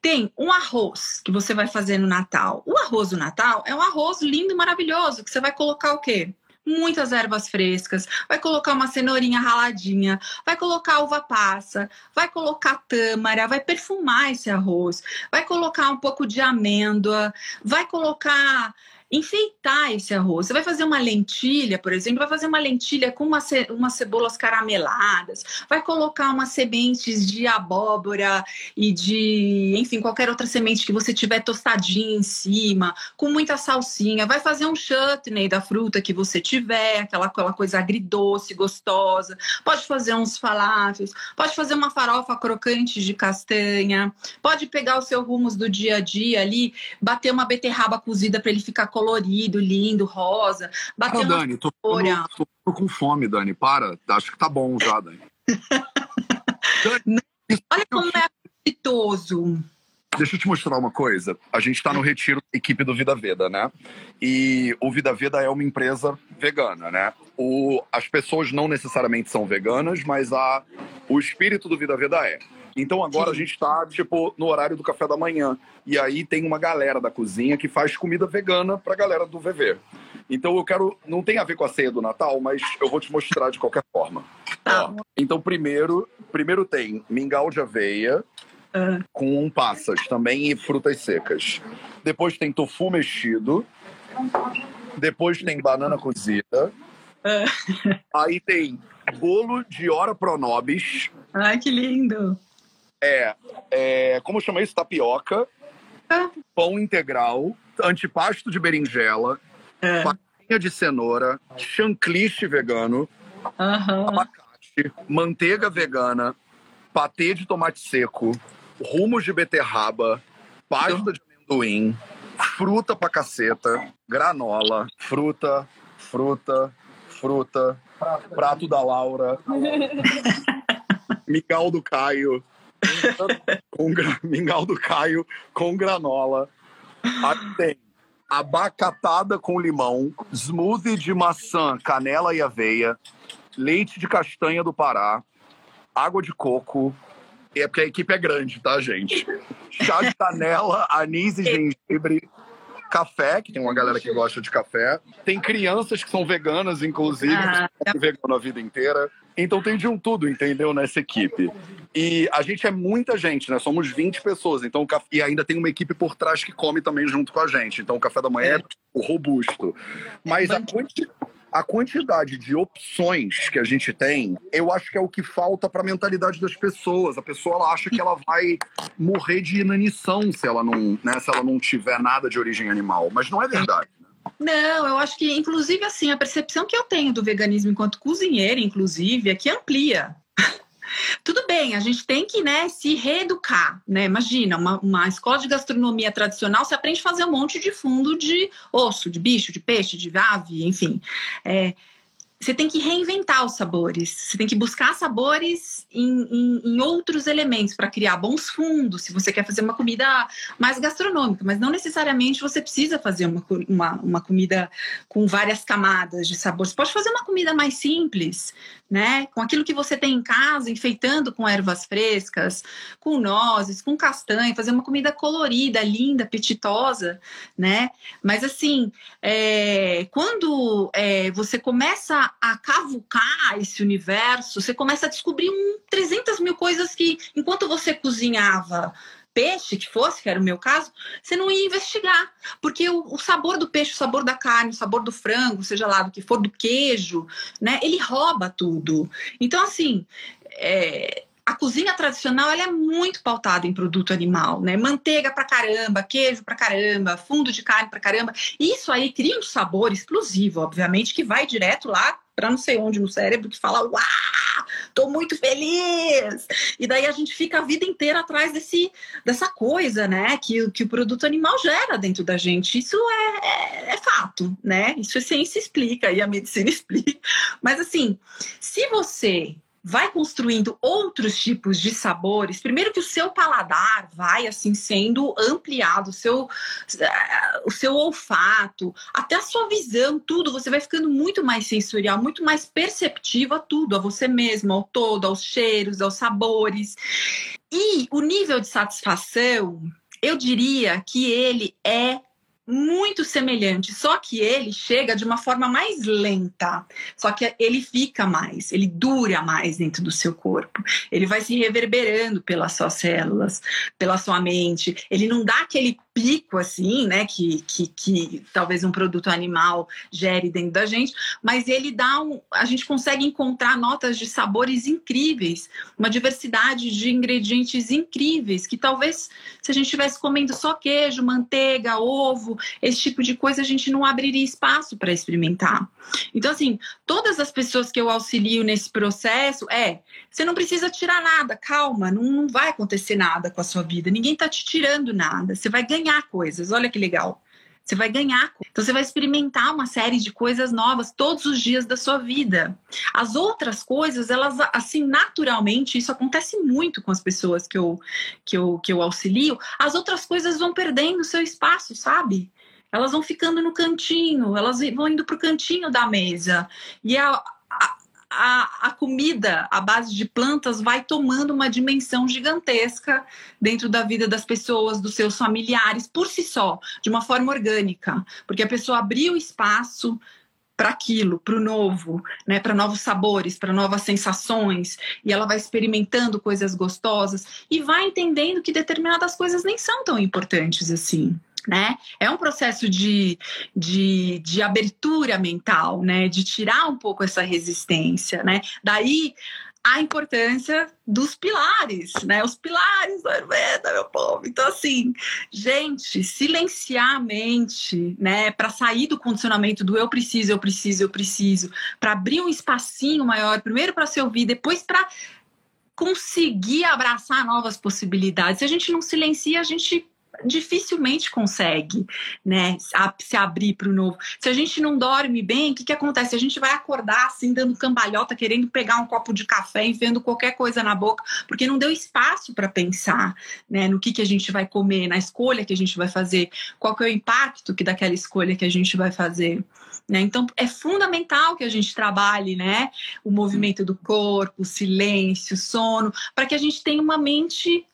Tem um arroz que você vai fazer no Natal. O arroz do Natal é um arroz lindo, maravilhoso, que você vai colocar o quê? Muitas ervas frescas, vai colocar uma cenourinha raladinha, vai colocar uva passa, vai colocar tâmara, vai perfumar esse arroz, vai colocar um pouco de amêndoa, vai colocar enfeitar esse arroz. Você vai fazer uma lentilha, por exemplo, vai fazer uma lentilha com uma ce umas cebolas carameladas, vai colocar umas sementes de abóbora e de, enfim, qualquer outra semente que você tiver tostadinha em cima, com muita salsinha, vai fazer um chutney da fruta que você tiver, aquela, aquela coisa agridoce, gostosa, pode fazer uns falafels, pode fazer uma farofa crocante de castanha, pode pegar o seu rumos do dia a dia ali, bater uma beterraba cozida para ele ficar colorido, lindo, rosa. Bateu Para, Dani, tô, tô, tô, com fome, Dani. Para, acho que tá bom já, Dani. Dani Olha como é apetitoso. Deixa eu te mostrar uma coisa. A gente está no retiro da equipe do Vida Veda, né? E o Vida Veda é uma empresa vegana, né? O, as pessoas não necessariamente são veganas, mas a, o espírito do Vida Veda é. Então agora Sim. a gente está tipo, no horário do café da manhã. E aí tem uma galera da cozinha que faz comida vegana pra galera do VV. Então eu quero. Não tem a ver com a ceia do Natal, mas eu vou te mostrar de qualquer forma. Tá. Ó, então, primeiro, primeiro tem mingau de aveia. Uh. Com passas também e frutas secas. Depois tem tofu mexido. Depois tem banana cozida. Uh. Aí tem bolo de ora pronobis. Ai, que lindo! É, é como chama isso? Tapioca, ah. pão integral, antipasto de berinjela, é. farinha de cenoura, chancliche vegano, uhum. abacate, manteiga vegana, patê de tomate seco, rumos de beterraba, pasta de amendoim, fruta pra caceta, granola, fruta, fruta, fruta, prato, prato da Laura, mingau do Caio, com mingau do Caio com granola. Aí tem abacatada com limão, smoothie de maçã, canela e aveia, leite de castanha do Pará, água de coco. É porque a equipe é grande, tá, gente? Chá de canela, anis e gengibre, café, que tem uma galera que gosta de café. Tem crianças que são veganas, inclusive, ah, que são vegano a vida inteira. Então tem de um tudo, entendeu, nessa equipe. E a gente é muita gente, né? Somos 20 pessoas. Então, e ainda tem uma equipe por trás que come também junto com a gente. Então o café da manhã é, é robusto. Mas a quantidade a quantidade de opções que a gente tem, eu acho que é o que falta para a mentalidade das pessoas. A pessoa ela acha que ela vai morrer de inanição se ela não, né, se ela não tiver nada de origem animal, mas não é verdade. Não, eu acho que, inclusive, assim, a percepção que eu tenho do veganismo enquanto cozinheira, inclusive, é que amplia. Tudo bem, a gente tem que né, se reeducar, né? Imagina, uma, uma escola de gastronomia tradicional, você aprende a fazer um monte de fundo de osso, de bicho, de peixe, de ave, enfim. É, você tem que reinventar os sabores, você tem que buscar sabores em, em, em outros elementos para criar bons fundos, se você quer fazer uma comida mais gastronômica, mas não necessariamente você precisa fazer uma, uma, uma comida com várias camadas de sabor. Você pode fazer uma comida mais simples, né? Com aquilo que você tem em casa, enfeitando com ervas frescas, com nozes, com castanha, fazer uma comida colorida, linda, apetitosa, né? Mas assim, é, quando é, você começa a cavucar esse universo, você começa a descobrir um, 300 mil coisas que, enquanto você cozinhava peixe que fosse, que era o meu caso, você não ia investigar, porque o, o, sabor do peixe, o sabor da carne, o sabor do frango, seja lá do que for, do queijo, né? Ele rouba tudo. Então, assim, é, a cozinha tradicional ela é muito pautada em produto animal, né? Manteiga pra caramba, queijo pra caramba, fundo de carne pra caramba. Isso aí cria um sabor exclusivo, obviamente, que vai direto lá para não sei onde no cérebro que fala: "Uau, tô muito feliz". E daí a gente fica a vida inteira atrás desse dessa coisa, né, que, que o produto animal gera dentro da gente. Isso é, é, é fato, né? Isso a ciência explica e a medicina explica. Mas assim, se você vai construindo outros tipos de sabores. Primeiro que o seu paladar vai assim sendo ampliado, o seu, eh, o seu olfato, até a sua visão, tudo, você vai ficando muito mais sensorial, muito mais perceptivo a tudo, a você mesmo, ao todo, aos cheiros, aos sabores. E o nível de satisfação, eu diria que ele é muito semelhante, só que ele chega de uma forma mais lenta, só que ele fica mais, ele dura mais dentro do seu corpo, ele vai se reverberando pelas suas células, pela sua mente, ele não dá aquele pico assim, né, que, que, que talvez um produto animal gere dentro da gente, mas ele dá um, a gente consegue encontrar notas de sabores incríveis, uma diversidade de ingredientes incríveis, que talvez se a gente estivesse comendo só queijo, manteiga, ovo, esse tipo de coisa a gente não abriria espaço para experimentar. Então assim, todas as pessoas que eu auxilio nesse processo, é, você não precisa tirar nada, calma, não, não vai acontecer nada com a sua vida, ninguém está te tirando nada, você vai ganhar ganhar coisas. Olha que legal. Você vai ganhar. Então você vai experimentar uma série de coisas novas todos os dias da sua vida. As outras coisas, elas assim naturalmente, isso acontece muito com as pessoas que eu que eu que eu auxilio, as outras coisas vão perdendo seu espaço, sabe? Elas vão ficando no cantinho, elas vão indo para o cantinho da mesa. E a, a, a comida à base de plantas vai tomando uma dimensão gigantesca dentro da vida das pessoas, dos seus familiares, por si só, de uma forma orgânica, porque a pessoa abriu espaço para aquilo, para o novo, né, para novos sabores, para novas sensações, e ela vai experimentando coisas gostosas e vai entendendo que determinadas coisas nem são tão importantes assim né? É um processo de, de, de abertura mental, né? De tirar um pouco essa resistência, né? Daí a importância dos pilares, né? Os pilares da Ayurveda, meu povo. Então, assim, gente, silenciar a mente, né? Para sair do condicionamento do eu preciso, eu preciso, eu preciso, para abrir um espacinho maior, primeiro para se ouvir, depois para conseguir abraçar novas possibilidades. Se a gente não silencia, a gente dificilmente consegue né, se abrir para o novo. Se a gente não dorme bem, o que, que acontece? A gente vai acordar assim, dando cambalhota, querendo pegar um copo de café, enfiando qualquer coisa na boca, porque não deu espaço para pensar né, no que, que a gente vai comer, na escolha que a gente vai fazer, qual que é o impacto que daquela escolha que a gente vai fazer. Né? Então, é fundamental que a gente trabalhe né, o movimento do corpo, o silêncio, o sono, para que a gente tenha uma mente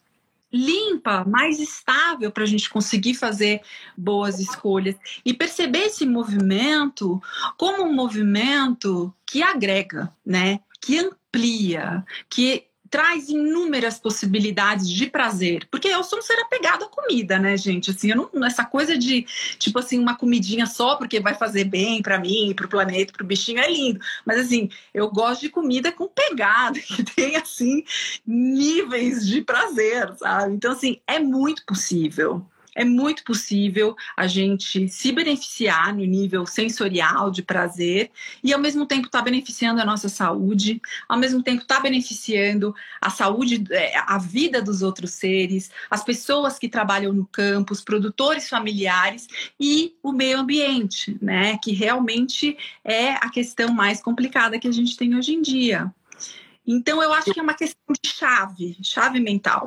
limpa, mais estável para a gente conseguir fazer boas escolhas e perceber esse movimento como um movimento que agrega, né? Que amplia, que traz inúmeras possibilidades de prazer, porque eu sou um ser apegado à comida, né, gente? Assim, eu não essa coisa de tipo assim uma comidinha só porque vai fazer bem para mim, para o planeta, para o bichinho é lindo, mas assim eu gosto de comida com pegada que tem assim níveis de prazer, sabe? Então assim é muito possível é muito possível a gente se beneficiar no nível sensorial de prazer e ao mesmo tempo estar tá beneficiando a nossa saúde, ao mesmo tempo estar tá beneficiando a saúde, é, a vida dos outros seres, as pessoas que trabalham no campo, os produtores familiares e o meio ambiente, né? Que realmente é a questão mais complicada que a gente tem hoje em dia. Então, eu acho que é uma questão de chave, chave mental.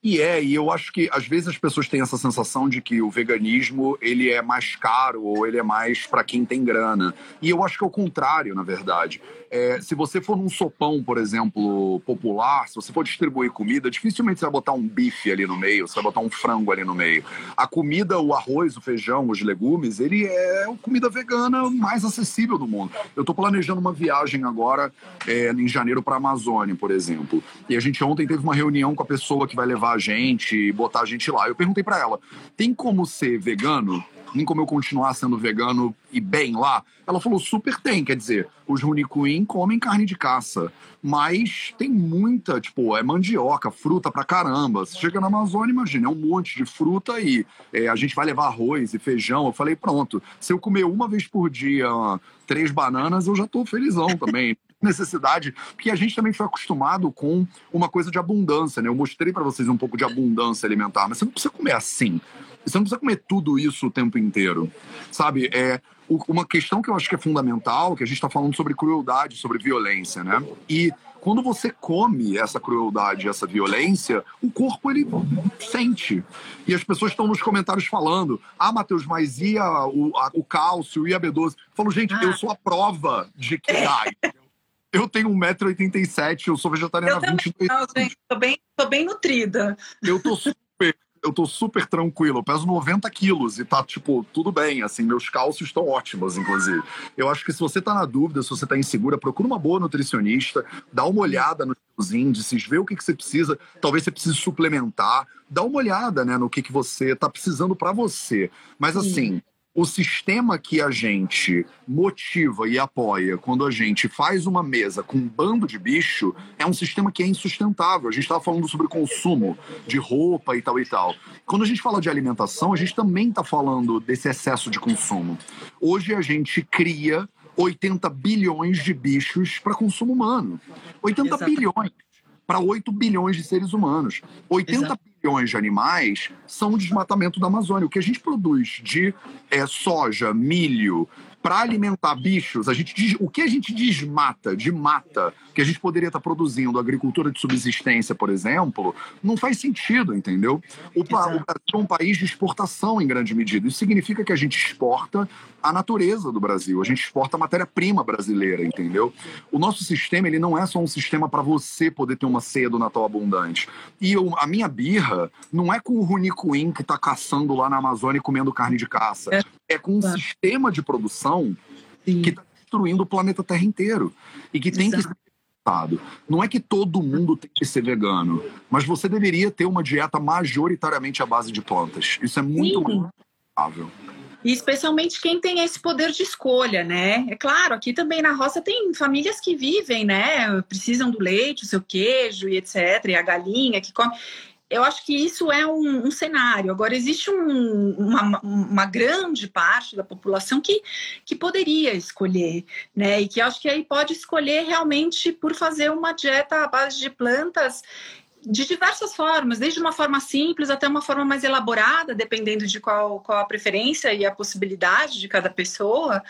E é, e eu acho que às vezes as pessoas têm essa sensação de que o veganismo ele é mais caro ou ele é mais para quem tem grana. E eu acho que é o contrário, na verdade. É, se você for num sopão, por exemplo, popular, se você for distribuir comida, dificilmente você vai botar um bife ali no meio, você vai botar um frango ali no meio. A comida, o arroz, o feijão, os legumes, ele é a comida vegana mais acessível do mundo. Eu estou planejando uma viagem agora é, em janeiro para a Amazônia, por exemplo. E a gente ontem teve uma reunião com a pessoa que vai levar gente, botar a gente lá. Eu perguntei para ela: tem como ser vegano? nem como eu continuar sendo vegano e bem lá? Ela falou, super tem, quer dizer, os Runicuim comem carne de caça, mas tem muita, tipo, é mandioca, fruta pra caramba. Você chega na Amazônia, imagina, é um monte de fruta e é, a gente vai levar arroz e feijão. Eu falei, pronto, se eu comer uma vez por dia três bananas, eu já tô felizão também necessidade, porque a gente também foi acostumado com uma coisa de abundância, né? Eu mostrei para vocês um pouco de abundância alimentar, mas você não precisa comer assim. Você não precisa comer tudo isso o tempo inteiro, sabe? É uma questão que eu acho que é fundamental, que a gente está falando sobre crueldade, sobre violência, né? E quando você come essa crueldade, essa violência, o corpo ele sente. E as pessoas estão nos comentários falando: ah, Matheus, mas e a, o, a, o cálcio e a B12? Eu falo, gente, ah. eu sou a prova de que dá. Eu tenho 1,87m, eu sou vegetariana há 22 anos. Tô bem, tô bem nutrida. Eu tô super eu tô super tranquilo. Eu peso 90 quilos e tá, tipo, tudo bem. Assim, meus cálcios estão ótimos, inclusive. Eu acho que se você tá na dúvida, se você tá insegura, procura uma boa nutricionista, dá uma olhada nos seus índices, vê o que, que você precisa. Talvez você precise suplementar. Dá uma olhada, né, no que, que você tá precisando para você. Mas, assim, o sistema que a gente motiva e apoia quando a gente faz uma mesa com um bando de bicho é um sistema que é insustentável. A gente estava falando sobre consumo de roupa e tal e tal. Quando a gente fala de alimentação, a gente também está falando desse excesso de consumo. Hoje a gente cria 80 bilhões de bichos para consumo humano. 80 Exatamente. bilhões para 8 bilhões de seres humanos. 80 Exato. De animais são o desmatamento da Amazônia. O que a gente produz de é, soja, milho, para alimentar bichos, a gente, o que a gente desmata, de mata, que a gente poderia estar tá produzindo, agricultura de subsistência, por exemplo, não faz sentido, entendeu? O, o Brasil é um país de exportação em grande medida. Isso significa que a gente exporta a natureza do Brasil, a gente exporta a matéria-prima brasileira, entendeu? O nosso sistema, ele não é só um sistema para você poder ter uma ceia do Natal abundante. E eu, a minha birra não é com o Runicuim que está caçando lá na Amazônia e comendo carne de caça. É, é com um tá. sistema de produção Sim. que está destruindo o planeta Terra inteiro. E que tem Exato. que ser não é que todo mundo tem que ser vegano, mas você deveria ter uma dieta majoritariamente à base de plantas. Isso é muito Sim. mais saudável. E especialmente quem tem esse poder de escolha, né? É claro, aqui também na roça tem famílias que vivem, né? Precisam do leite, o seu queijo e etc. E a galinha que come eu acho que isso é um, um cenário. Agora, existe um, uma, uma, grande parte da população que, que poderia escolher, né? E que acho que aí pode escolher realmente por fazer uma dieta à base de plantas de diversas formas, desde uma forma simples até uma forma mais elaborada, dependendo de qual, qual a preferência e a possibilidade de cada pessoa,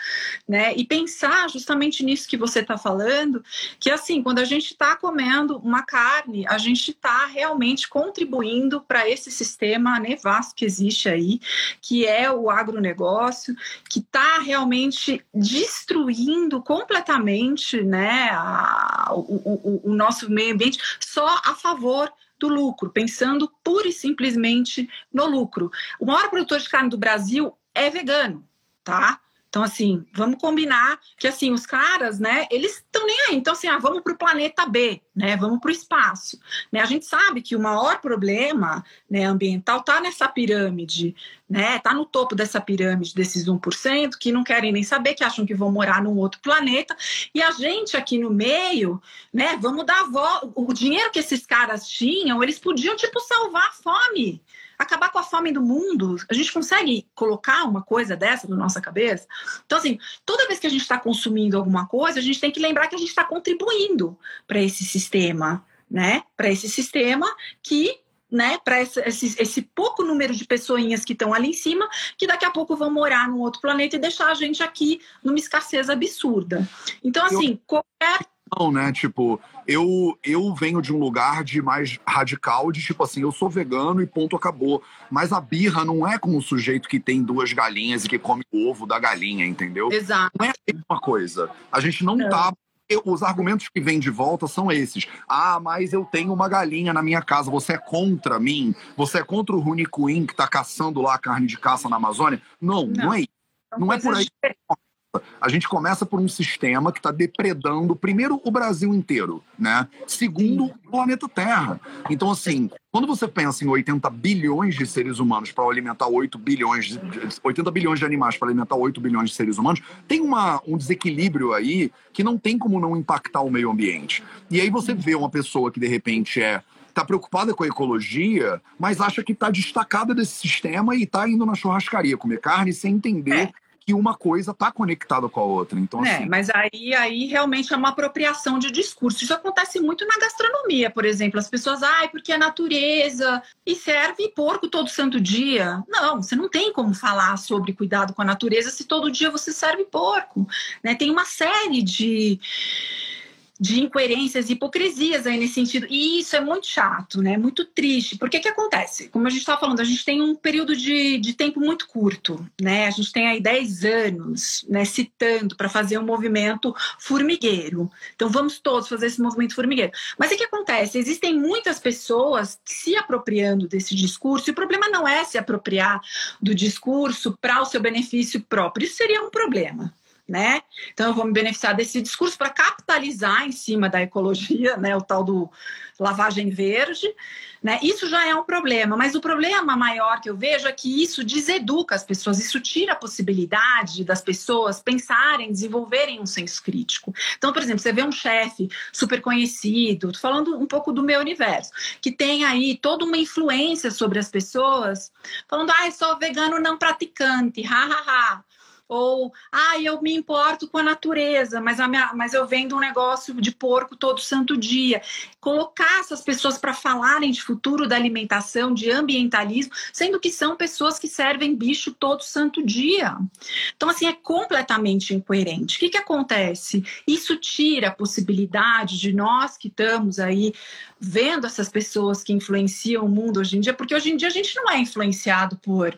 né? E pensar justamente nisso que você está falando, que assim, quando a gente está comendo uma carne, a gente está realmente contribuindo para esse sistema nefasto que existe aí, que é o agronegócio, que está realmente destruindo completamente, né, a, o, o, o nosso meio ambiente só a favor do lucro, pensando pura e simplesmente no lucro. O maior produtor de carne do Brasil é vegano, tá? Então, assim, vamos combinar que, assim, os caras, né, eles estão nem aí. Então, assim, ah, vamos para o planeta B, né, vamos para o espaço. Né? A gente sabe que o maior problema né, ambiental está nessa pirâmide, né, está no topo dessa pirâmide desses 1%, que não querem nem saber, que acham que vão morar num outro planeta. E a gente aqui no meio, né, vamos dar a volta. O dinheiro que esses caras tinham, eles podiam, tipo, salvar a fome acabar com a fome do mundo. A gente consegue colocar uma coisa dessa na nossa cabeça? Então, assim, toda vez que a gente está consumindo alguma coisa, a gente tem que lembrar que a gente está contribuindo para esse sistema, né? Para esse sistema que né, para esse, esse, pouco número de pessoinhas que estão ali em cima, que daqui a pouco vão morar num outro planeta e deixar a gente aqui numa escassez absurda. Então, assim, Eu... qualquer não, né? Tipo, eu, eu venho de um lugar de mais radical, de tipo assim, eu sou vegano e ponto, acabou. Mas a birra não é como um sujeito que tem duas galinhas e que come o ovo da galinha, entendeu? Exato. Não é a mesma coisa. A gente não, não. tá os argumentos que vêm de volta são esses. Ah, mas eu tenho uma galinha na minha casa. Você é contra mim? Você é contra o Rune Queen que está caçando lá carne de caça na Amazônia? Não, não, não é isso. Não é por aí. A gente começa por um sistema que está depredando, primeiro, o Brasil inteiro, né? Segundo, o planeta Terra. Então, assim, quando você pensa em 80 bilhões de seres humanos para alimentar 8 bilhões, de, 80 bilhões de animais para alimentar 8 bilhões de seres humanos, tem uma, um desequilíbrio aí que não tem como não impactar o meio ambiente. E aí você vê uma pessoa que, de repente, é está preocupada com a ecologia, mas acha que está destacada desse sistema e está indo na churrascaria comer carne sem entender é que uma coisa está conectada com a outra. Então, é, assim... mas aí, aí realmente é uma apropriação de discurso. Isso acontece muito na gastronomia, por exemplo. As pessoas, ai, porque a natureza e serve porco todo santo dia. Não, você não tem como falar sobre cuidado com a natureza se todo dia você serve porco. Né? Tem uma série de de incoerências e hipocrisias aí nesse sentido. E isso é muito chato, né? Muito triste. Porque que acontece? Como a gente estava falando, a gente tem um período de, de tempo muito curto, né? A gente tem aí 10 anos, né, citando para fazer um movimento formigueiro. Então vamos todos fazer esse movimento formigueiro. Mas o que acontece? Existem muitas pessoas se apropriando desse discurso, e o problema não é se apropriar do discurso para o seu benefício próprio. Isso seria um problema né? Então eu vou me beneficiar desse discurso para capitalizar em cima da ecologia, né? O tal do lavagem verde, né? Isso já é um problema, mas o problema maior que eu vejo é que isso deseduca as pessoas, isso tira a possibilidade das pessoas pensarem, desenvolverem um senso crítico. Então, por exemplo, você vê um chefe super conhecido, falando um pouco do meu universo, que tem aí toda uma influência sobre as pessoas, falando, ah, sou vegano não praticante, ha, ha, ha ou ah, eu me importo com a natureza, mas, a minha, mas eu vendo um negócio de porco todo santo dia. Colocar essas pessoas para falarem de futuro da alimentação, de ambientalismo, sendo que são pessoas que servem bicho todo santo dia. Então, assim, é completamente incoerente. O que, que acontece? Isso tira a possibilidade de nós que estamos aí vendo essas pessoas que influenciam o mundo hoje em dia, porque hoje em dia a gente não é influenciado por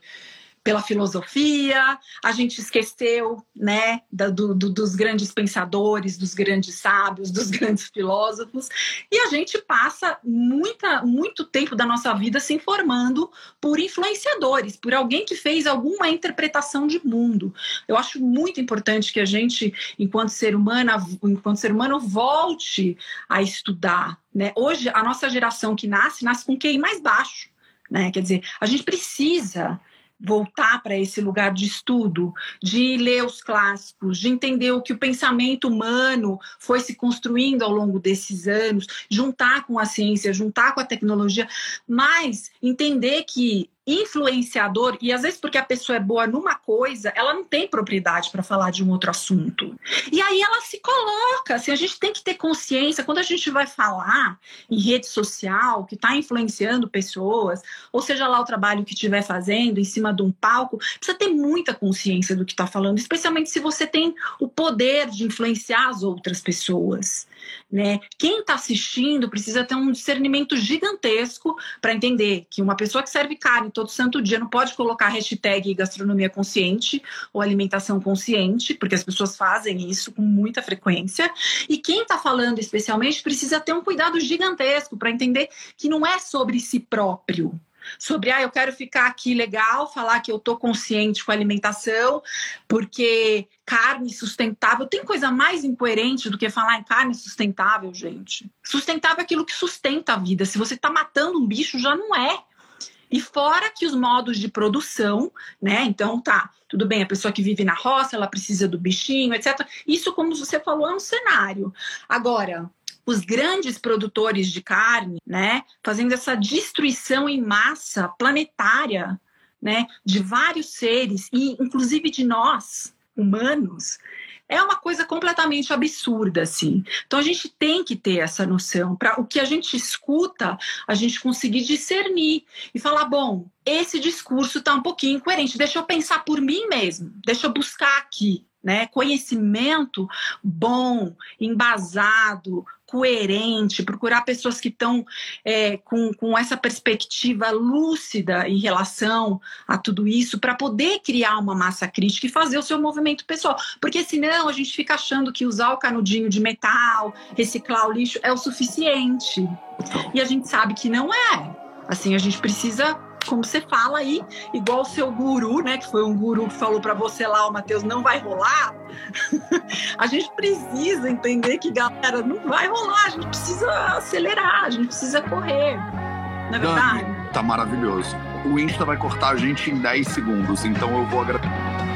pela filosofia, a gente esqueceu né, do, do, dos grandes pensadores, dos grandes sábios, dos grandes filósofos, e a gente passa muita, muito tempo da nossa vida se informando por influenciadores, por alguém que fez alguma interpretação de mundo. Eu acho muito importante que a gente, enquanto ser humano, enquanto ser humano, volte a estudar. Né? Hoje, a nossa geração que nasce, nasce com QI mais baixo. Né? Quer dizer, a gente precisa voltar para esse lugar de estudo, de ler os clássicos, de entender o que o pensamento humano foi se construindo ao longo desses anos, juntar com a ciência, juntar com a tecnologia, mas entender que influenciador, e às vezes porque a pessoa é boa numa coisa, ela não tem propriedade para falar de um outro assunto. E aí ela se coloca, assim, a gente tem que ter consciência, quando a gente vai falar em rede social, que está influenciando pessoas, ou seja lá o trabalho que estiver fazendo em cima de um palco, precisa ter muita consciência do que está falando, especialmente se você tem o poder de influenciar as outras pessoas. Né? Quem está assistindo precisa ter um discernimento gigantesco para entender que uma pessoa que serve carne todo santo dia não pode colocar hashtag gastronomia consciente ou alimentação consciente, porque as pessoas fazem isso com muita frequência. E quem está falando especialmente precisa ter um cuidado gigantesco para entender que não é sobre si próprio, sobre ah, eu quero ficar aqui legal, falar que eu tô consciente com a alimentação, porque carne sustentável tem coisa mais incoerente do que falar em carne sustentável, gente. Sustentável é aquilo que sustenta a vida. Se você está matando um bicho, já não é. E fora que os modos de produção, né? Então tá, tudo bem, a pessoa que vive na roça, ela precisa do bichinho, etc. Isso, como você falou, é um cenário. Agora, os grandes produtores de carne, né, fazendo essa destruição em massa planetária, né, de vários seres e inclusive de nós, humanos, é uma coisa completamente absurda, assim. Então a gente tem que ter essa noção para o que a gente escuta, a gente conseguir discernir e falar, bom, esse discurso está um pouquinho incoerente. Deixa eu pensar por mim mesmo. Deixa eu buscar aqui, né? Conhecimento bom, embasado, coerente, procurar pessoas que estão é, com, com essa perspectiva lúcida em relação a tudo isso, para poder criar uma massa crítica e fazer o seu movimento pessoal. Porque senão a gente fica achando que usar o canudinho de metal, reciclar o lixo é o suficiente. E a gente sabe que não é. Assim, a gente precisa como você fala aí, igual o seu guru, né, que foi um guru que falou para você lá, o Matheus, não vai rolar. a gente precisa entender que, galera, não vai rolar, a gente precisa acelerar, a gente precisa correr. Na é verdade? tá maravilhoso. O Insta vai cortar a gente em 10 segundos, então eu vou agradecer.